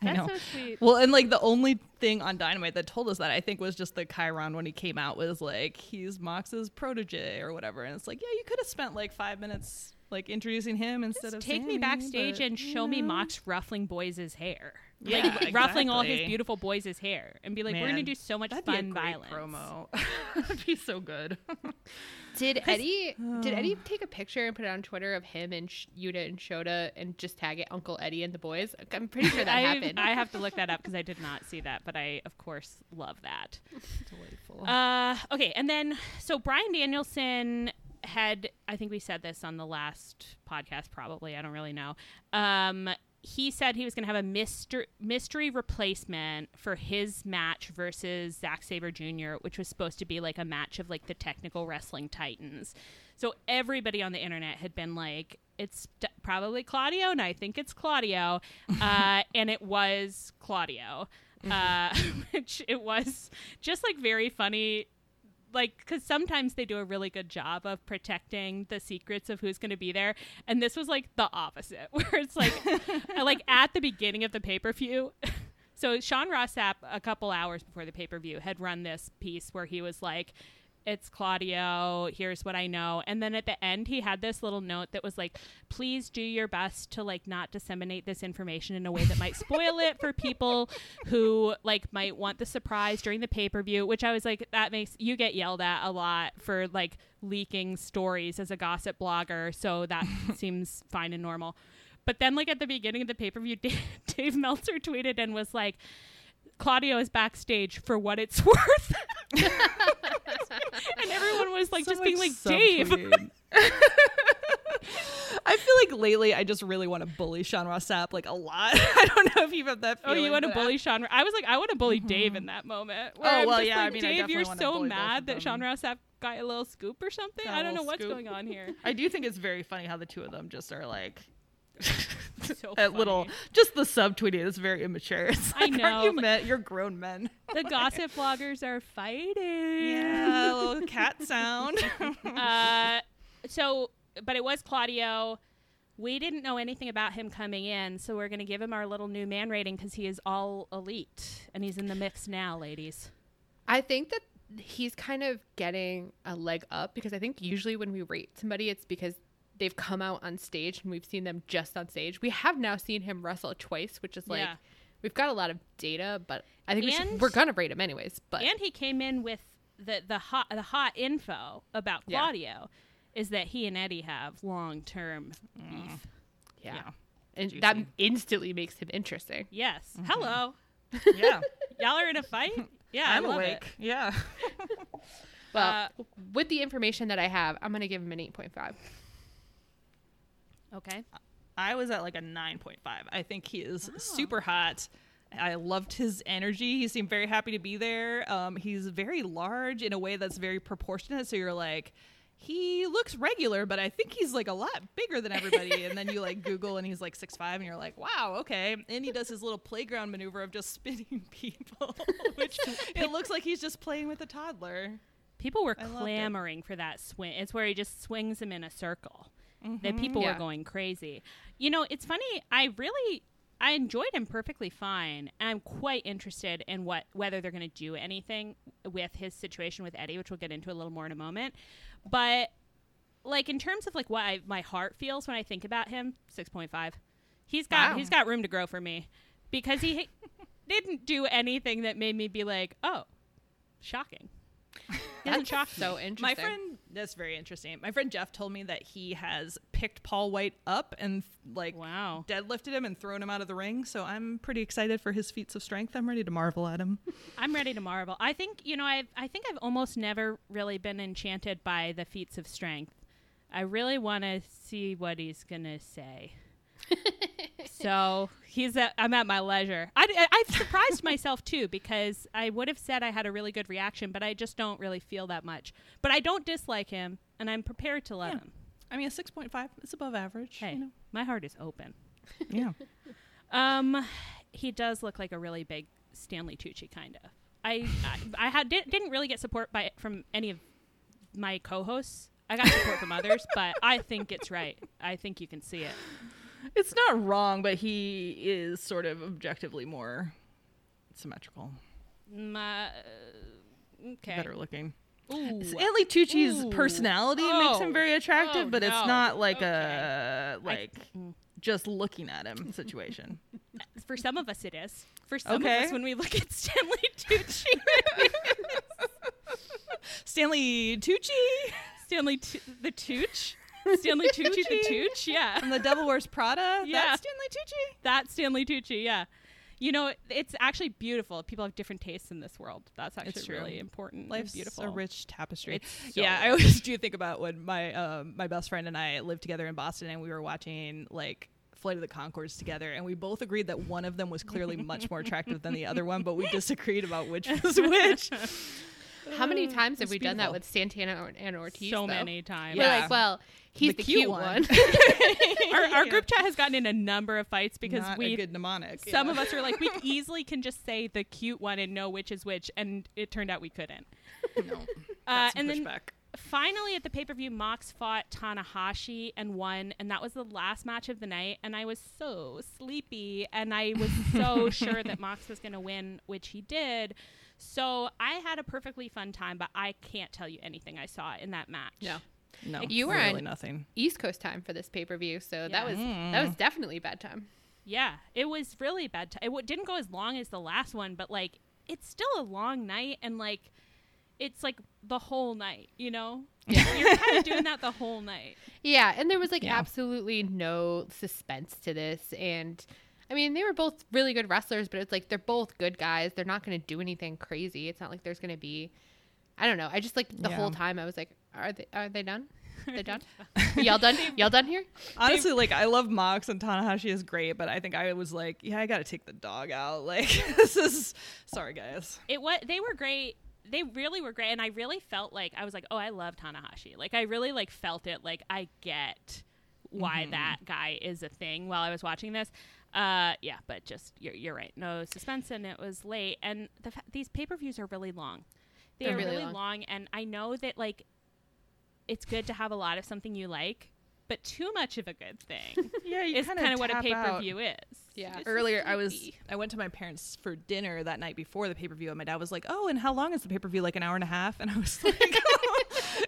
I That's know. so sweet. Well, and like the only thing on Dynamite that told us that I think was just the chyron when he came out was like he's Mox's protege or whatever, and it's like yeah, you could have spent like five minutes like introducing him instead of Take me backstage but, and show me Mox ruffling boys' hair. Yeah, like ruffling all his beautiful boys' hair and be like, we're gonna do so much That'd fun be a great violence. promo. That'd be so good. Did Eddie did Eddie take a picture and put it on Twitter of him and Sh- Yuta and Shota and just tag it Uncle Eddie and the boys? I'm pretty sure that I, happened. I have to look that up because I did not see that, but I of course love that. Delightful. Uh, okay, and then so Bryan Danielson had I think we said this on the last podcast probably I don't really know. Um, he said he was going to have a mystery mystery replacement for his match versus Zack Sabre Jr., which was supposed to be like a match of like the technical wrestling titans. So everybody on the internet had been like, "It's d- probably Claudio," and I think it's Claudio, uh, and it was Claudio, uh, which it was just like very funny like because sometimes they do a really good job of protecting the secrets of who's going to be there. And this was like the opposite where it's like like at the beginning of the pay-per-view so Sean Ross Sapp a couple hours before the pay-per-view had run this piece where he was like it's Claudio. Here's what I know. And then at the end, he had this little note that was like, please do your best to like not disseminate this information in a way that might spoil it for people who like might want the surprise during the pay per view, which I was like, that makes you get yelled at a lot for like leaking stories as a gossip blogger. So that seems fine and normal. But then, like at the beginning of the pay per view, Dave, Dave Meltzer tweeted and was like, Claudio is backstage for what it's worth. and everyone was like So just being like, Dave. I feel like lately I just really want to bully Sean Ross Sapp like a lot. I don't know if you've had that Oh, you want to bully Sean? I was like, I want to bully Dave mm-hmm. in that moment. Oh, I'm well, yeah, I like, mean, I Dave, definitely you're so mad that Sean. Ross Sapp got a little scoop or something. Got I don't know what's scoop. going on here. I do think it's very funny how the two of them just are like So that little just the subtweeting is very immature. It's I know, you like- met? You're grown men. The gossip bloggers are fighting. Yeah, a little cat sound. uh, so, but it was Claudio. We didn't know anything about him coming in, so we're going to give him our little new man rating because he is all elite and he's in the mix now, ladies. I think that he's kind of getting a leg up because I think usually when we rate somebody, it's because they've come out on stage and we've seen them just on stage. We have now seen him wrestle twice, which is like Yeah. we've got a lot of data, but I think we And- should, we're gonna rate him anyways. But and he came in with the the hot the hot info about Yeah. Claudio. is that he and Eddie have long term beef. Yeah. Yeah. And Juicy. that instantly makes him interesting. Yes. Hello. Yeah. Y'all are in a fight? Yeah, I I'm love awake. it. Yeah. Well, Uh, with the information that I have, I'm going to give him an 8.5. Okay. I was at like a 9.5. I think he is super hot. I loved his energy. He seemed very happy to be there. Um, he's very large in a way that's very proportionate. So you're like, he looks regular, but I think he's like a lot bigger than everybody. and then you like Google and he's like six five, and you're like, wow, okay. And he does his little playground maneuver of just spinning people, which it looks like he's just playing with a toddler. People were I clamoring for that swing. It's where he just swings them in a circle. Mm-hmm. That people Yeah. were going crazy. You know, it's funny. I really I enjoyed him perfectly fine. And I'm quite interested in what whether they're going to do anything with his situation with Eddie, which we'll get into a little more in a moment. But like in terms of like what I, my heart feels when I think about him, six point five. He's got Wow. he's got room to grow for me because he didn't do anything that made me be like, oh, shocking. Doesn't shock so interesting. My friend, that's very interesting. My friend Jeff told me that he has picked Paul White up and like Wow. deadlifted him and thrown him out of the ring. So I'm pretty excited for his feats of strength. I'm ready to marvel at him. I'm ready to marvel. I think you know I I think I've almost never really been enchanted by the feats of strength. I really want to see what he's gonna say. So he's at, I'm at my leisure. I, I, I've surprised myself too because I would have said I had a really good reaction, but I just don't really feel that much. But I don't dislike him, and I'm prepared to love Yeah. him. I mean, a 6.5 is above average. Hey, you know? my heart is open. Yeah. Um, he does look like a really big Stanley Tucci kind of. I I, I had did, didn't really get support by from any of my co-hosts. I got support from others, but I think it's right. I think you can see it. It's not wrong, but he is sort of objectively more symmetrical, My, uh, okay. better looking. Ooh. Stanley Tucci's Ooh. personality makes Oh. him very attractive, Oh, but it's no. not like a like just looking at him situation. For some of us, it is. For some Okay. of us, when we look at Stanley Tucci, Stanley Tucci Stanley Tu- the Tooch, Stanley Tucci the Tucci? Tooch, yeah. from The Devil Wears Prada. Yeah. That's Stanley Tucci. That's Stanley Tucci, yeah. You know, it's actually beautiful. People have different tastes in this world. That's actually really important. Life's beautiful. a rich tapestry. So yeah, I always do think about when my um, my best friend and I lived together in Boston, and we were watching like Flight of the Conchords together, and we both agreed that one of them was clearly much more attractive than the other one, but we disagreed about which was which. How many times have we done that beautiful. with Santana and Ortiz? so though? many times. We're Yeah. like, well, he's the, cute, one. our, our group chat has gotten in a number of fights because Not we a good mnemonic. some of us are like we easily can just say the cute one and know which is which and it turned out we couldn't no. uh, and then pushback. finally at the pay-per-view mox fought tanahashi and won and that was the last match of the night and i was so sleepy and i was so sure that mox was going to win which he did so i had a perfectly fun time but i can't tell you anything i saw in that match No. no, You were really on- nothing. East Coast time for this pay per view, so that Yeah. was that Mm. was definitely bad time. Yeah, it was really bad. T- it w- didn't go as long as the last one, but like it's still a long night, and like it's like the whole night. You know, yeah. you're kind of doing that the whole night. Yeah, and there was like Yeah. absolutely no suspense to this, and I mean they were both really good wrestlers, but it's like they're both good guys. They're not going to do anything crazy. It's not like there's going to be, I don't know. I just like the Yeah. whole time I was like, are they are they done? They done? Y'all done? Y'all done here? Honestly, like I love Mox and Tanahashi is great, but I think I was like, yeah, I got to take the dog out. Like this is sorry guys. It was. They were great. They really were great, and I really felt like I was like, oh, I love Tanahashi. Like I really like felt it. Like I get why Mm-hmm. that guy is a thing while I was watching this. Uh, yeah, but just you're, you're right. No suspense, and it was late. And the fa- these pay per views are really long. They They're are really really long. long, and I know that like it's good to have a lot of something you like, but too much of a good thing Yeah, is kind of what a pay per view is. Yeah. It's Earlier, I was. I went to my parents for dinner that night before the pay per view, and my dad was like, "Oh, and how long is the pay per view? Like an hour and a half?" And I was like,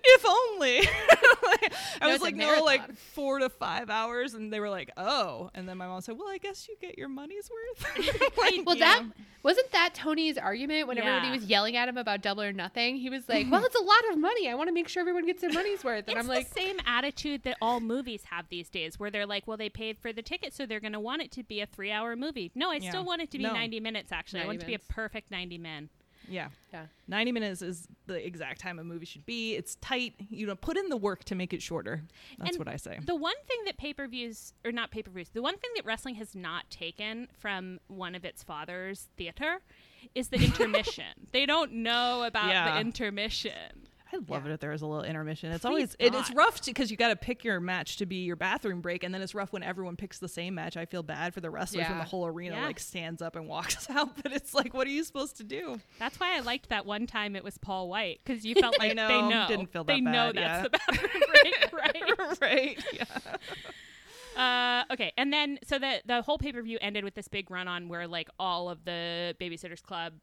"If only." Like, I No, was like, "No, like four to five hours," and they were like, "Oh." And then my mom said, "Well, I guess you get your money's worth." Like, Well, yeah. that Wasn't that Tony's argument when everybody was yelling at him about double or nothing? He was like, "Well, it's a lot of money. I want to make sure everyone gets their money's worth." And it's I'm the like, same attitude that all movies have these days, where they're like, "Well, they paid for the ticket, so they're going to want it to be a three-hour movie." No, I Yeah. still want it to be No. ninety minutes. Actually, I 90 want it to be a perfect ninety min. Yeah. Yeah. 90 minutes is the exact time a movie should be. It's tight. You know, put in the work to make it shorter. That's And what I say. The one thing that pay per views, or not pay per views, the one thing that wrestling has not taken from one of its fathers, theater, is the intermission. they don't know about Yeah. the intermission. I love Yeah. it if there's a little intermission. It's Please always it, it's rough because you got to pick your match to be your bathroom break, and then it's rough when everyone picks the same match. I feel bad for the wrestlers when the whole arena Yeah. like stands up and walks out, but it's like, what are you supposed to do? That's why I liked that one time it was Paul White because you felt like know. they know, Didn't feel that they that know that's yeah. the bathroom break, right? right? Yeah. Uh, okay, and then so the the whole pay per view ended with this big run on where like all of the Babysitters Club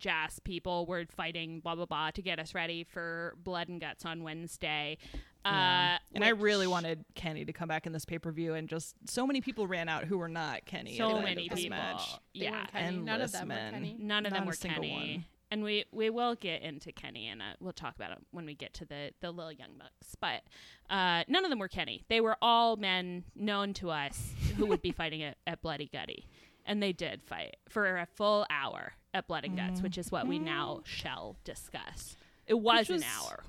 jazz people were fighting blah blah blah to get us ready for Blood and Guts on Wednesday. Uh, and I really wanted Kenny to come back in this pay per view, and just so many people ran out who were not Kenny. so at the many people. Match. Yeah, weren't None of them men. were Kenny. None of them Not a were Kenny. one. And we, we will get into Kenny and uh, we'll talk about it when we get to the, the little young bucks. But uh, none of them were Kenny. They were all men known to us who would be fighting at, at Bloody Gutty. And they did fight for a full hour at Blood and Guts, which is what we now shall discuss. It was, was- an hour.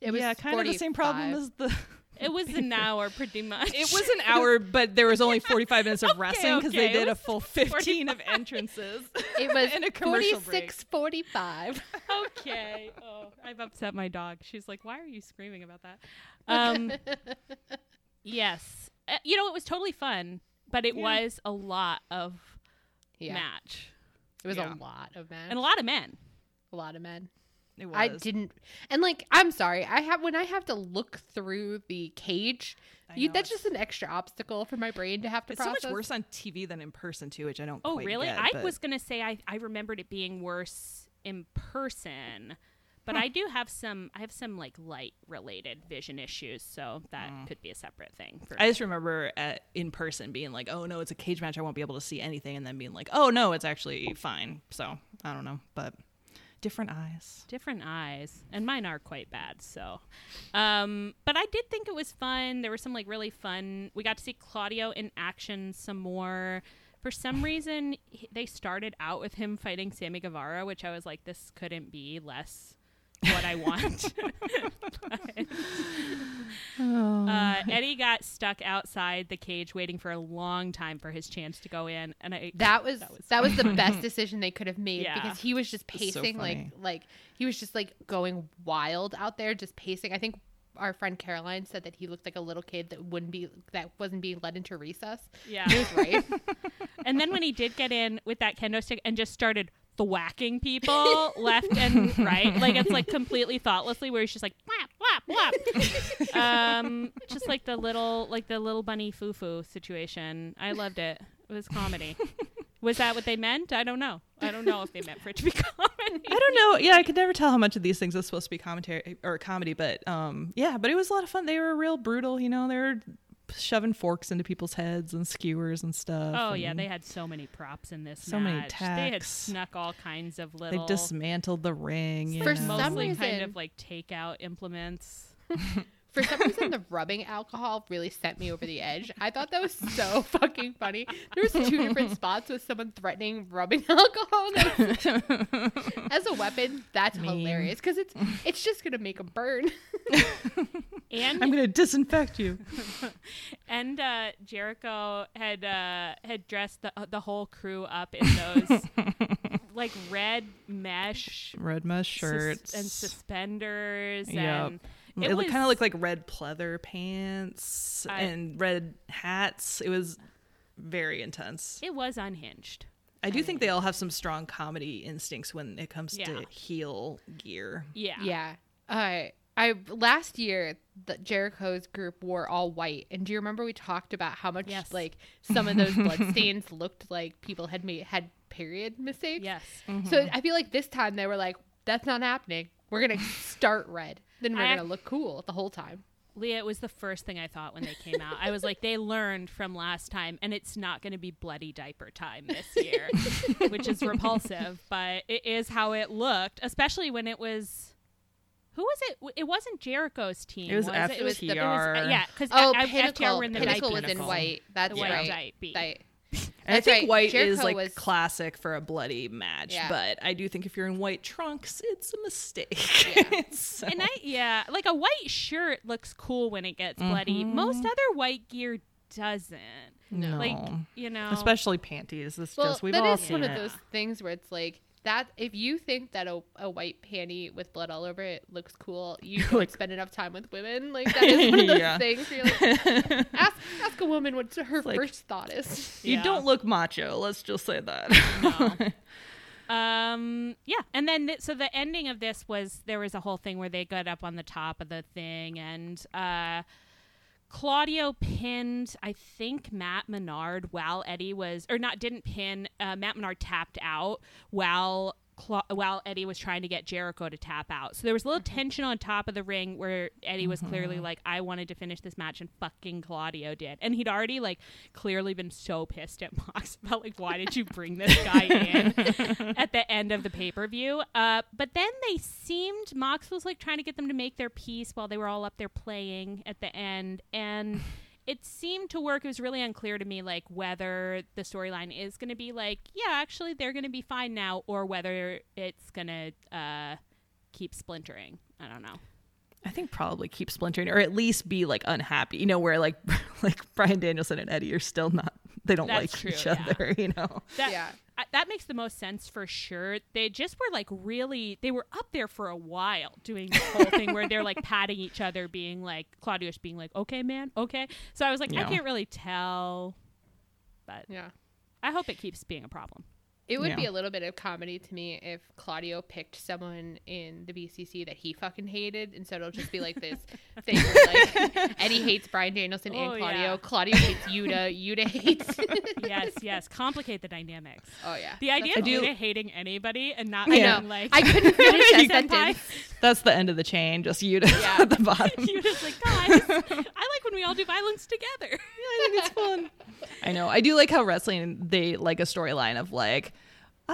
It was yeah, kind of the same problem as the. It was an hour pretty much. It was an hour, but there was only 45 minutes of wrestling because okay, they did a full 15 of entrances. It was in a commercial forty break. six forty five. okay. Oh, I've upset my dog. She's like, "Why are you screaming about that?" Um, yes, Uh, you know it was totally fun, but it was a lot of Yeah, match it was Yeah. a lot of men and a lot of men. a lot of men. It was. I didn't, and like I'm sorry, I have when I have to look through the cage. You, that's just an extra obstacle for my brain to have to It's so much worse on TV than in person too, which I don't. Oh, quite really? get, I but- was gonna say I I remembered it being worse in person. But I do have some, I have some like light related vision issues, so that could be a separate thing. For I just remember at, in person being like, "Oh no, it's a cage match. I won't be able to see anything," and then being like, "Oh no, it's actually fine." So I don't know, but different eyes. different eyes and mine are quite bad so um but i did think it was fun there were some like really fun we got to see claudio in action some more for some reason he- they started out with him fighting sammy guevara which i was like this couldn't be less what i want But, uh, eddie got stuck outside the cage waiting for a long time for his chance to go in and i that was That that was was, the best decision they could have made Yeah. because he was just It's so pacing like like he was just like going wild out there, just pacing. I think our friend Caroline said that he looked like a little kid that wouldn't be that wasn't being led into recess. yeah He was right. And then when he did get in with that kendo stick and just started thwacking people left and right, like it's like completely thoughtlessly, where he's just like whap whap whap, um, just like the little like the little bunny foo foo situation. I loved it. It was comedy. Was that what they meant? I don't know. I don't know if they meant for it to be comedy. I don't know. Yeah, I could never tell how much of these things is supposed to be commentary or comedy, but um, yeah, but it was a lot of fun. They were real brutal, you know. They were shoving forks into people's heads and skewers and stuff. Oh yeah, they had so many props in this. So many match. They had snuck all kinds of little. they dismantled the ring. You For know. some mostly kind of like takeout implements. For some reason, the rubbing alcohol really sent me over the edge. I thought that was so fucking funny. There was two different spots with someone threatening rubbing alcohol was- as a weapon. That's Mean. hilarious because it's it's just gonna make them burn. And I'm gonna disinfect you. and uh, Jericho had uh, had dressed the uh, the whole crew up in those like red mesh Red mesh sus- shirts and suspenders Yep. and It, it, kind of looked like red pleather pants I- and red hats. It was very intense. it was unhinged. I do think they all have some strong comedy instincts when it comes Yeah. to heel gear. Yeah, Yeah. Uh, I last year the Jericho's group wore all white, and do you remember we talked about how much Yes. like some of those bloodstains looked like people had made had period mistakes? Yes. So I feel like this time they were like, "That's not happening. We're gonna start red. Then we're I- gonna look cool the whole time." Leah, it was the first thing I thought when they came out. I was like, they learned from last time, and it's not going to be bloody diaper time this year, which is repulsive, but it is how it looked, especially when it was. Who was it? It wasn't Jericho's team. It was it? It was the, it was, FTR. yeah, because Oh, FTR Pinnacle. were in the Pinnacle night was in white. That's The white right. diet beat. Right. And I think right. white is like was- classic for a bloody match, Yeah. but I do think if you're in white trunks, it's a mistake. So- And I yeah, like a white shirt looks cool when it gets bloody. Mm-hmm. Most other white gear doesn't. no. Like you know, especially panties. It's Well, just we've all is seen one it. of those things where it's like that. If you think that a, a white panty with blood all over it looks cool, you don't Like- spend enough time with women. Like that is one of those Yeah. things. Where you're like, ask ask a woman what her like- first thought is. You Yeah. don't look macho. Let's just say that. Um. Yeah, and then th- so the ending of this was there was a whole thing where they got up on the top of the thing, and uh, Claudio pinned I think Matt Menard while Eddie was or not didn't pin. Uh, Matt Menard tapped out while. Cla- while Eddie was trying to get Jericho to tap out. So there was a little tension on top of the ring where Eddie was clearly like, I wanted to finish this match and fucking Claudio did. And he'd already like clearly been so pissed at Mox about like, why did you bring this guy in at the end of the pay per view? Uh, but then they seemed, Mox was like trying to get them to make their peace while they were all up there playing at the end. And it seemed to work. It was really unclear to me, like whether the storyline is going to be like, yeah, actually they're going to be fine now, or whether it's going to uh, keep splintering. I don't know. I think probably keep splintering, or at least be like unhappy. You know, where like like Bryan Danielson and Eddie are still not. They don't That's like true, each yeah. other. You know. That, Yeah. I, that makes the most sense for sure. They just were like really, they were up there for a while doing the whole thing where they're like patting each other, being like, Claudius being like, okay, man, okay. So I was like, I can't really tell, but Yeah. I hope it keeps being a problem. It would Yeah. be a little bit of comedy to me if Claudio picked someone in the BCC that he fucking hated, and so it'll just be like this thing where like Eddie hates Bryan Danielson Oh, and Claudio, yeah. Claudio hates Yuta, Yuta hates. yes, yes. Complicate the dynamics. oh yeah, The idea That's of I Yuta hating anybody and not I being like, I couldn't finish that sentence. That's the end of the chain. Just you Yeah. at the bottom. Yuta's like, guys, I like when we all do violence together. I think it's fun. I know. I do like how wrestling they like a storyline of like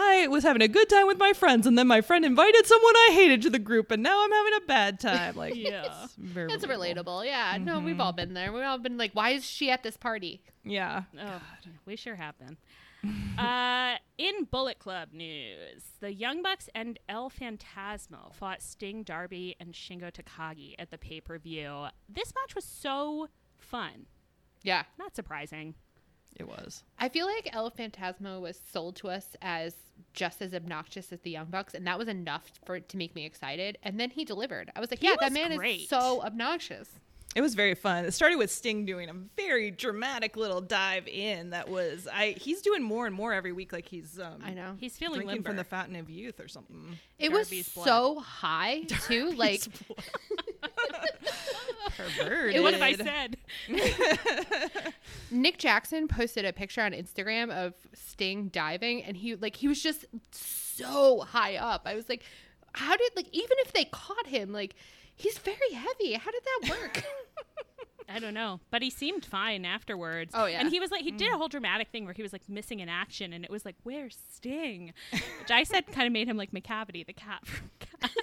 I was having a good time with my friends and then my friend invited someone I hated to the group and now I'm having a bad time. Like Yeah. it's very That's relatable. Yeah, no, we've all been there. We've all been like, why is she at this party? Yeah. Oh, we sure have been. uh, in Bullet Club news, the Young Bucks and El Phantasmo fought Sting, Darby, and Shingo Takagi at the pay per view. This match was so fun. Yeah, Not surprising. It was. I feel like El Phantasmo was sold to us as just as obnoxious as the Young Bucks, and that was enough for it to make me excited. And then he delivered. I was like, He yeah, was that man great. is so obnoxious. It was very fun. It started with Sting doing a very dramatic little dive in that was I he's doing more and more every week like he's um I know. He's feeling drinking limber. from the fountain of youth or something. It was blood. so high too. Like Perverted. what have I said? Nick Jackson posted a picture on Instagram of Sting diving, and he like he was just so high up. I was like, how did like even if they caught him, like he's very heavy. How did that work? I don't know, but he seemed fine afterwards. Oh, yeah. and he was like, he did a mm. whole dramatic thing where he was like missing in action, and it was like, "Where's Sting?" Which I said kind of made him like Macavity, the cat from Cats,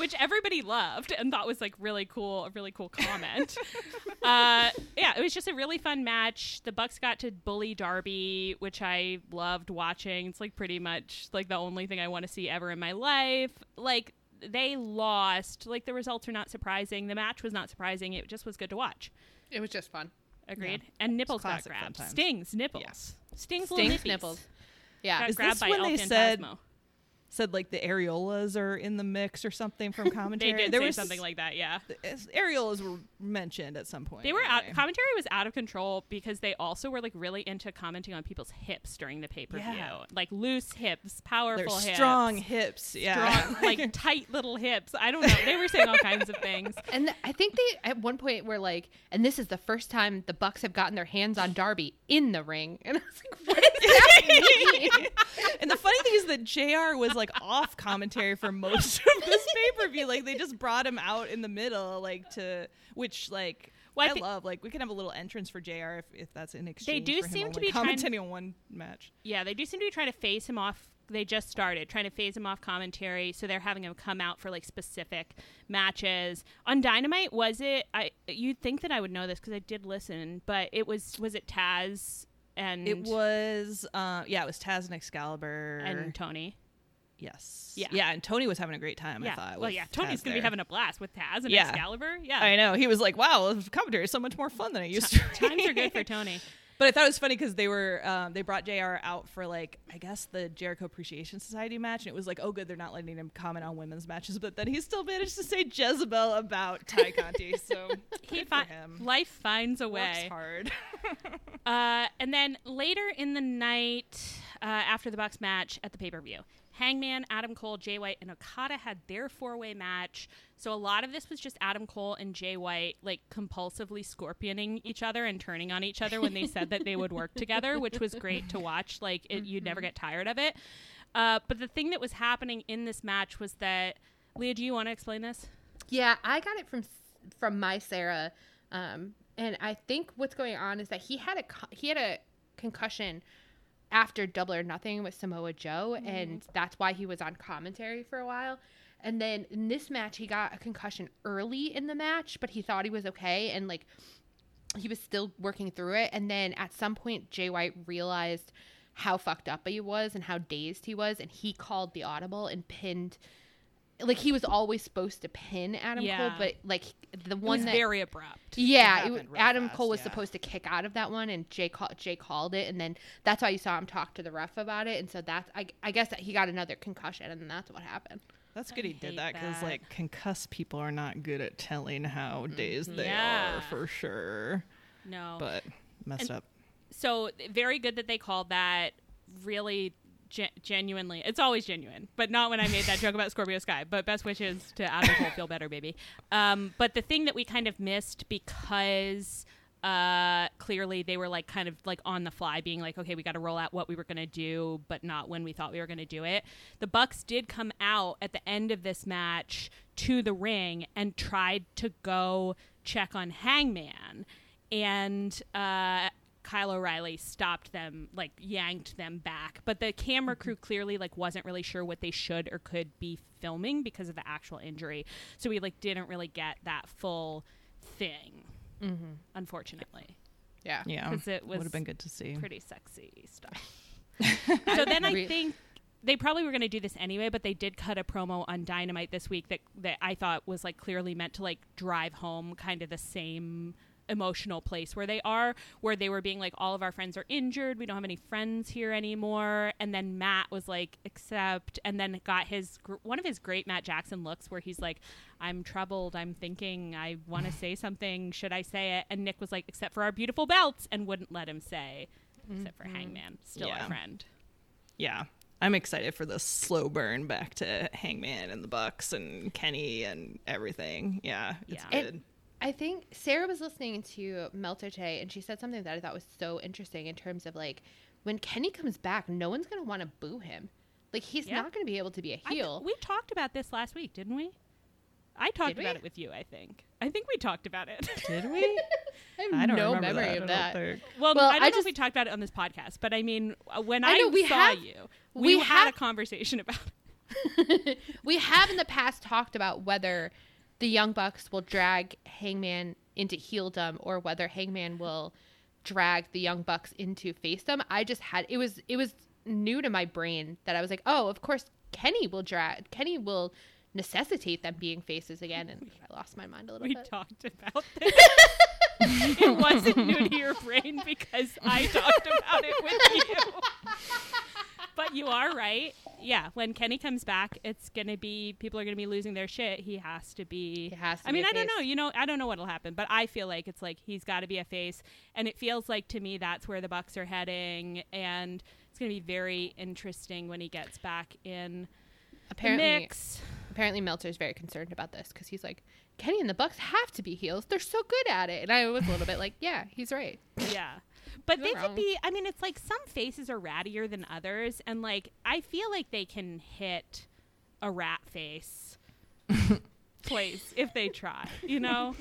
which everybody loved and thought was like really cool, a really cool comment. uh, yeah, it was just a really fun match. The Bucks got to bully Darby, which I loved watching. It's like pretty much like the only thing I want to see ever in my life. Like they lost. Like the results are not surprising. The match was not surprising. It just was good to watch. it was just fun. Agreed. And nipples got classic grabbed. times. Stings nipples. Yeah. Stings, little Stings nippies. nipples. Yeah. Got Is grabbed this by when El they said- Phantasmo. Said like the areolas are in the mix or something from commentary. They commentary. did there say was something like that. Yeah. as- areolas were mentioned at some point. They were out. Commentary was out of control because they also were like really into commenting on people's hips during the pay per view, Yeah. like loose hips, They're powerful hips, strong hips. Yeah. strong, like tight little hips. I don't know. They were saying all kinds of things. And th- I think they at one point were like, and this is the first time the Bucks have gotten their hands on Darby in the ring. And I was like, what does that mean? and the funny thing is that JR was like off commentary for most of this pay per view. Like they just brought him out in the middle, like to which like Well, I I, love. Like we can have a little entrance for JR if, if that's in exchange. They do seem to be trying- commentating on one match. Yeah, they do seem to be trying to phase him off. They just started trying to phase him off commentary, so they're having him come out for like specific matches on Dynamite. Was it? I you'd think that I would know this because I did listen, but it was was it Taz and It was, uh, yeah, it was Taz and Excalibur. and Tony. Yes, Yeah. yeah, and Tony was having a great time. yeah, I thought. well, yeah, Tony's Taz gonna be there. having a blast with Taz and Yeah. Excalibur. Yeah, I know. He was like, "Wow, the commentary is so much more fun than it used to." be." times are good for Tony. But I thought it was funny because they were um, they brought JR out for like I guess the Jericho Appreciation Society match, and it was like, oh, good, they're not letting him comment on women's matches, but then he still managed to say Jezebel about Tay Conti, so He good fi- for him. life finds a Works way. hard. Uh, and then later in the night, uh, after the Bucks match at the pay per view, Hangman, Adam Cole, Jay White, and Okada had their four way match. So a lot of this was just Adam Cole and Jay White like compulsively scorpioning each other and turning on each other when they said that they would work together, which was great to watch. Like it, you'd never get tired of it. Uh, but the thing that was happening in this match was that Leah, do you want to explain this? Yeah, I got it from from my Sarah, um, and I think what's going on is that he had a he had a concussion after Double or Nothing with Samoa Joe, mm-hmm. and that's why he was on commentary for a while. And then in this match, he got a concussion early in the match, but he thought he was okay, and like he was still working through it. And then at some point, Jay White realized how fucked up he was and how dazed he was, and he called the audible and pinned. Like he was always supposed to pin Adam Cole, but like the one was that very abrupt. yeah, It it, happened real Adam fast, Cole was yeah. supposed to kick out of that one, and Jay call, Jay called it, and then that's why you saw him talk to the ref about it, and so that's I, I guess that he got another concussion, and that's what happened. That's good he did that because like concussed people are not good at telling how mm-hmm. dazed they Yeah. are for sure. No, But messed And- up. so very good that they called that really ge- genuinely it's always genuine but not when i made that joke about scorpio sky but best wishes to adam cole feel better baby. Um, but the thing that we kind of missed because uh, clearly they were like kind of like on the fly being like okay we got to roll out what we were going to do but not when we thought we were going to do it. The bucks did come out at the end of this match to the ring and tried to go check on hangman. And uh, Kyle O'Reilly stopped them, like yanked them back. But the camera mm-hmm. crew clearly like wasn't really sure what they should or could be filming because of the actual injury. So we like didn't really get that full thing, mm-hmm. unfortunately. Yeah, Yeah, 'Cause it would have been good to see. Pretty sexy stuff. so then I think they probably were going to do this anyway, but they did cut a promo on Dynamite this week that that I thought was like clearly meant to like drive home kind of the same emotional place where they are where they were being like all of our friends are injured. We don't have any friends here anymore. And then matt was like accept. And then got his gr- one of his great matt jackson looks where he's like i'm troubled. I'm thinking i want to say something. Should i say it? And nick was like except for our beautiful belts and wouldn't let him say except for mm-hmm. hangman. Still Yeah. our friend. Yeah. I'm excited for the slow burn back to hangman and the bucks and kenny and everything. Yeah it's Yeah. good I think Sarah was listening to Meltzer today, and she said something that I thought was so interesting in terms of like when Kenny comes back, no one's gonna want to boo him. Like he's Yeah. not gonna be able to be a I th- heel. we talked about this last week didn't we i talked Did we? about it with you i think i think we talked about it did we I have i don't no memory that. Of that. think. Well, Well, I don't I know just- if we talked about it on this podcast, but I mean, uh, when I, I we saw have- you, we, we had have- a conversation about it. we have in the past talked about whether the Young Bucks will drag Hangman into heeldom or whether Hangman will drag the Young Bucks into facedom. I just had it was it was new to my brain that I was like, oh, of course Kenny will drag Kenny will necessitate them being faces again, and I lost my mind a little We bit. We talked about this. it wasn't new to your brain because I talked about it with you. But you are right. Yeah, when Kenny comes back, it's gonna be people are gonna be losing their shit. He has to be. He has to I mean, I don't know. You know, I don't know what'll happen, but I feel like it's like he's got to be a face, and it feels like to me that's where the Bucks are heading, and it's gonna be very interesting when he gets back in Apparently, mix. apparently Meltzer's very concerned about this because he's like, Kenny and the Bucks have to be heels. They're so good at it, and I was a little bit like, yeah, he's right. Yeah. But they could be I mean it's like some faces are rattier than others and like I feel like they can hit a rat face place if they try. You know?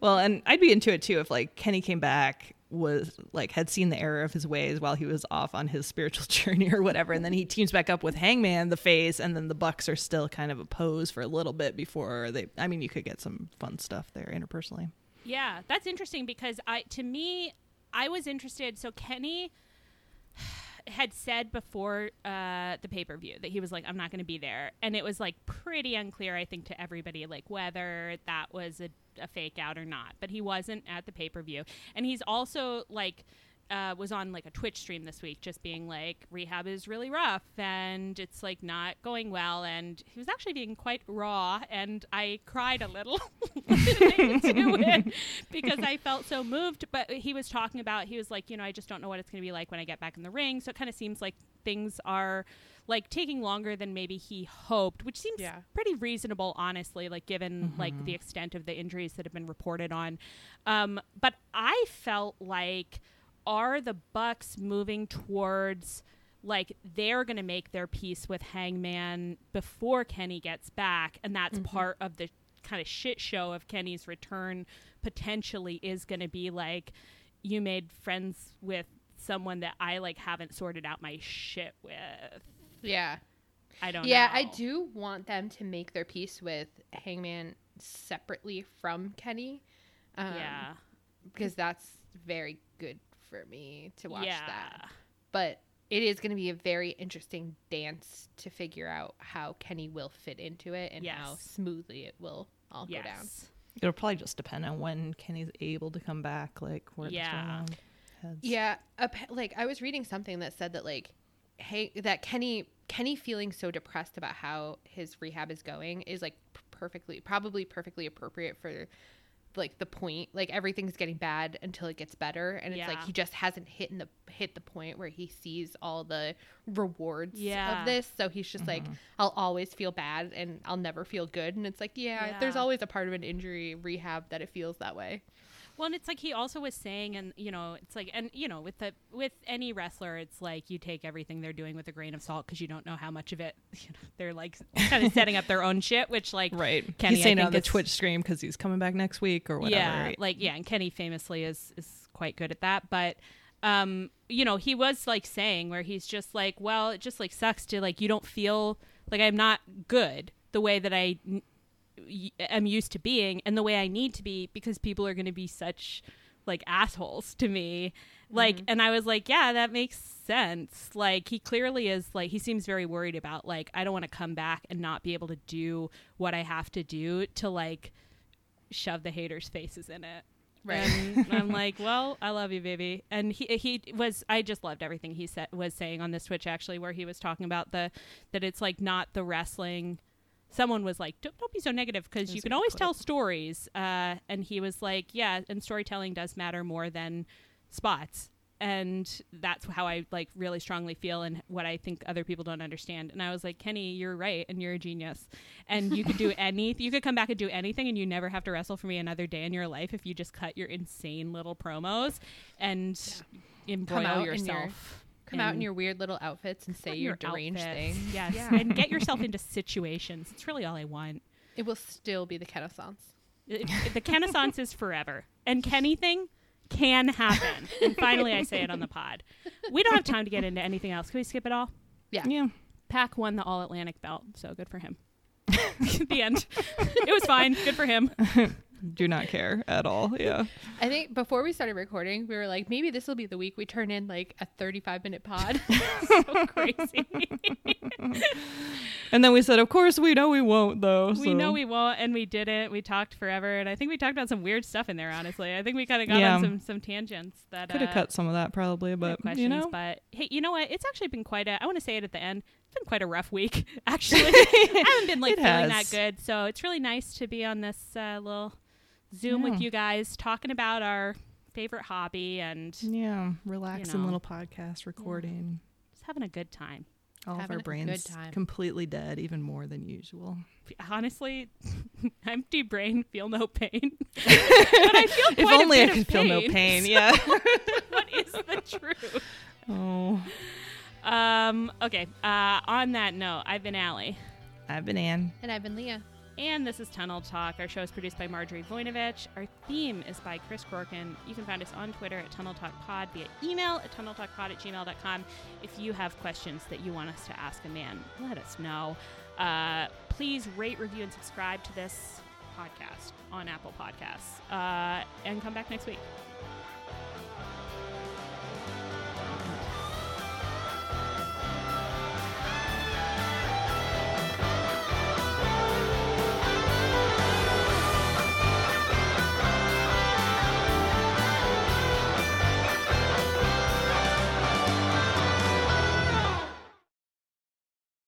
Well, and I'd be into it too if like Kenny came back was like had seen the error of his ways while he was off on his spiritual journey or whatever and then he teams back up with Hangman the face and then the Bucks are still kind of opposed for a little bit before they I mean you could get some fun stuff there interpersonally. Yeah, that's interesting because I to me I was interested so Kenny had said before uh, the pay per view that he was like, I'm not going to be there. And it was like pretty unclear, I think, to everybody, like whether that was a, a fake out or not. But he wasn't at the pay per view. And he's also like, uh, was on like a Twitch stream this week, just being like, rehab is really rough and it's like not going well. And he was actually being quite raw, and I cried a little to it because I felt so moved. But he was talking about, he was like, you know, I just don't know what it's going to be like when I get back in the ring. So it kind of seems like things are like taking longer than maybe he hoped, which seems Yeah. pretty reasonable, honestly, like given like the extent of the injuries that have been reported on. Um, but I felt like are the Bucks moving towards like they're going to make their peace with Hangman before Kenny gets back, and that's part of the kind of shit show of Kenny's return. Potentially is going to be like you made friends with someone that I like haven't sorted out my shit with. Yeah. I don't yeah, know. I do want them to make their peace with Hangman separately from Kenny. Um, yeah. Because that's very good for me to watch yeah. that. But it is going to be a very interesting dance to figure out how Kenny will fit into it and how smoothly it will all go down. It'll probably just depend on when Kenny's able to come back like where the Yeah. heads. Yeah, ap- like I was reading something that said that like hey that Kenny Kenny feeling so depressed about how his rehab is going is like p- perfectly probably perfectly appropriate for like the point like everything's getting bad until it gets better and it's like he just hasn't hit in the hit the point where he sees all the rewards Yeah. of this. So he's just like mm-hmm. I'll always feel bad and I'll never feel good. And it's like yeah, there's always a part of an injury rehab that it feels that way Well, and it's like he also was saying, and you know, it's like, and you know, with the with any wrestler, it's like you take everything they're doing with a grain of salt because you don't know how much of it you know, they're like kind of setting up their own shit. Which like Right. Kenny, he's saying on the Twitch stream because he's coming back next week or whatever. yeah, right? like yeah, and Kenny famously is is quite good at that, but. Um, you know, he was like saying where he's just like, well, it just like sucks to like you don't feel like I'm not good the way that I am used to being and the way I need to be because people are going to be such like assholes to me. Like, mm-hmm. and I was like, yeah, that makes sense. Like, he clearly is like, he seems very worried about like, I don't want to come back and not be able to do what I have to do to like shove the haters' faces in it. Right. And I'm like, well, I love you, baby. And he he was I just loved everything he said was saying on this Twitch actually, where he was talking about the that it's like not the wrestling. Someone was like, don't, don't be so negative because you can always tell stories. Uh, and he was like, yeah, and storytelling does matter more than spots. And that's how I like really strongly feel and what I think other people don't understand. And I was like, Kenny, you're right, and you're a genius. And you could do any, you could come back and do anything, and you never have to wrestle for me another day in your life if you just cut your insane little promos and embroil in your- yourself. Come out in your weird little outfits and say your your deranged outfits. things. Yes, Yeah. and get yourself into situations. It's really all I want. It will still be the Kennaissance. It- it- the Kennaissance is forever, and Kenny thing can happen. And finally, I say it on the pod. We don't have time to get into anything else. Can we skip it all? Yeah. yeah. PAC won the All Atlantic belt, so good for him. the end. It was fine. Good for him. Do not care at all. Yeah. I think before we started recording, we were like, maybe this will be the week we turn in like a 35 minute pod. So crazy. And then we said, of course, we know we won't, though. we know we won't, and we didn't. We talked forever, and I think we talked about some weird stuff in there. Honestly, I think we kind of got Yeah. on some some tangents that could have uh, cut some of that probably, but questions. you know, But hey, you know what? It's actually been quite a. I want to say it at the end. It's been quite a rough week. Actually, I haven't been like feeling has. that good. So it's really nice to be on this uh, little Zoom with you guys, talking about our favorite hobby and yeah, relaxing know. little podcast recording. just having a good time. All of our a good brains time. completely dead, even more than usual. Honestly, empty brain, feel no pain. but I feel if quite a only I bit of could feel no pain. Yeah. what is the truth? oh, Um. Okay. Uh. On that note, I've been Allie, I've been Ann. and I've been Leah. And this is Tunnel Talk. Our show is produced by Marjorie Voinovich. Our theme is by Chris Corkin. You can find us on Twitter at Tunnel Talk Pod via email at tunneltalkpod at gmail.com. If you have questions that you want us to ask a man, let us know. Uh, please rate, review, and subscribe to this podcast on Apple Podcasts. Uh, and come back next week.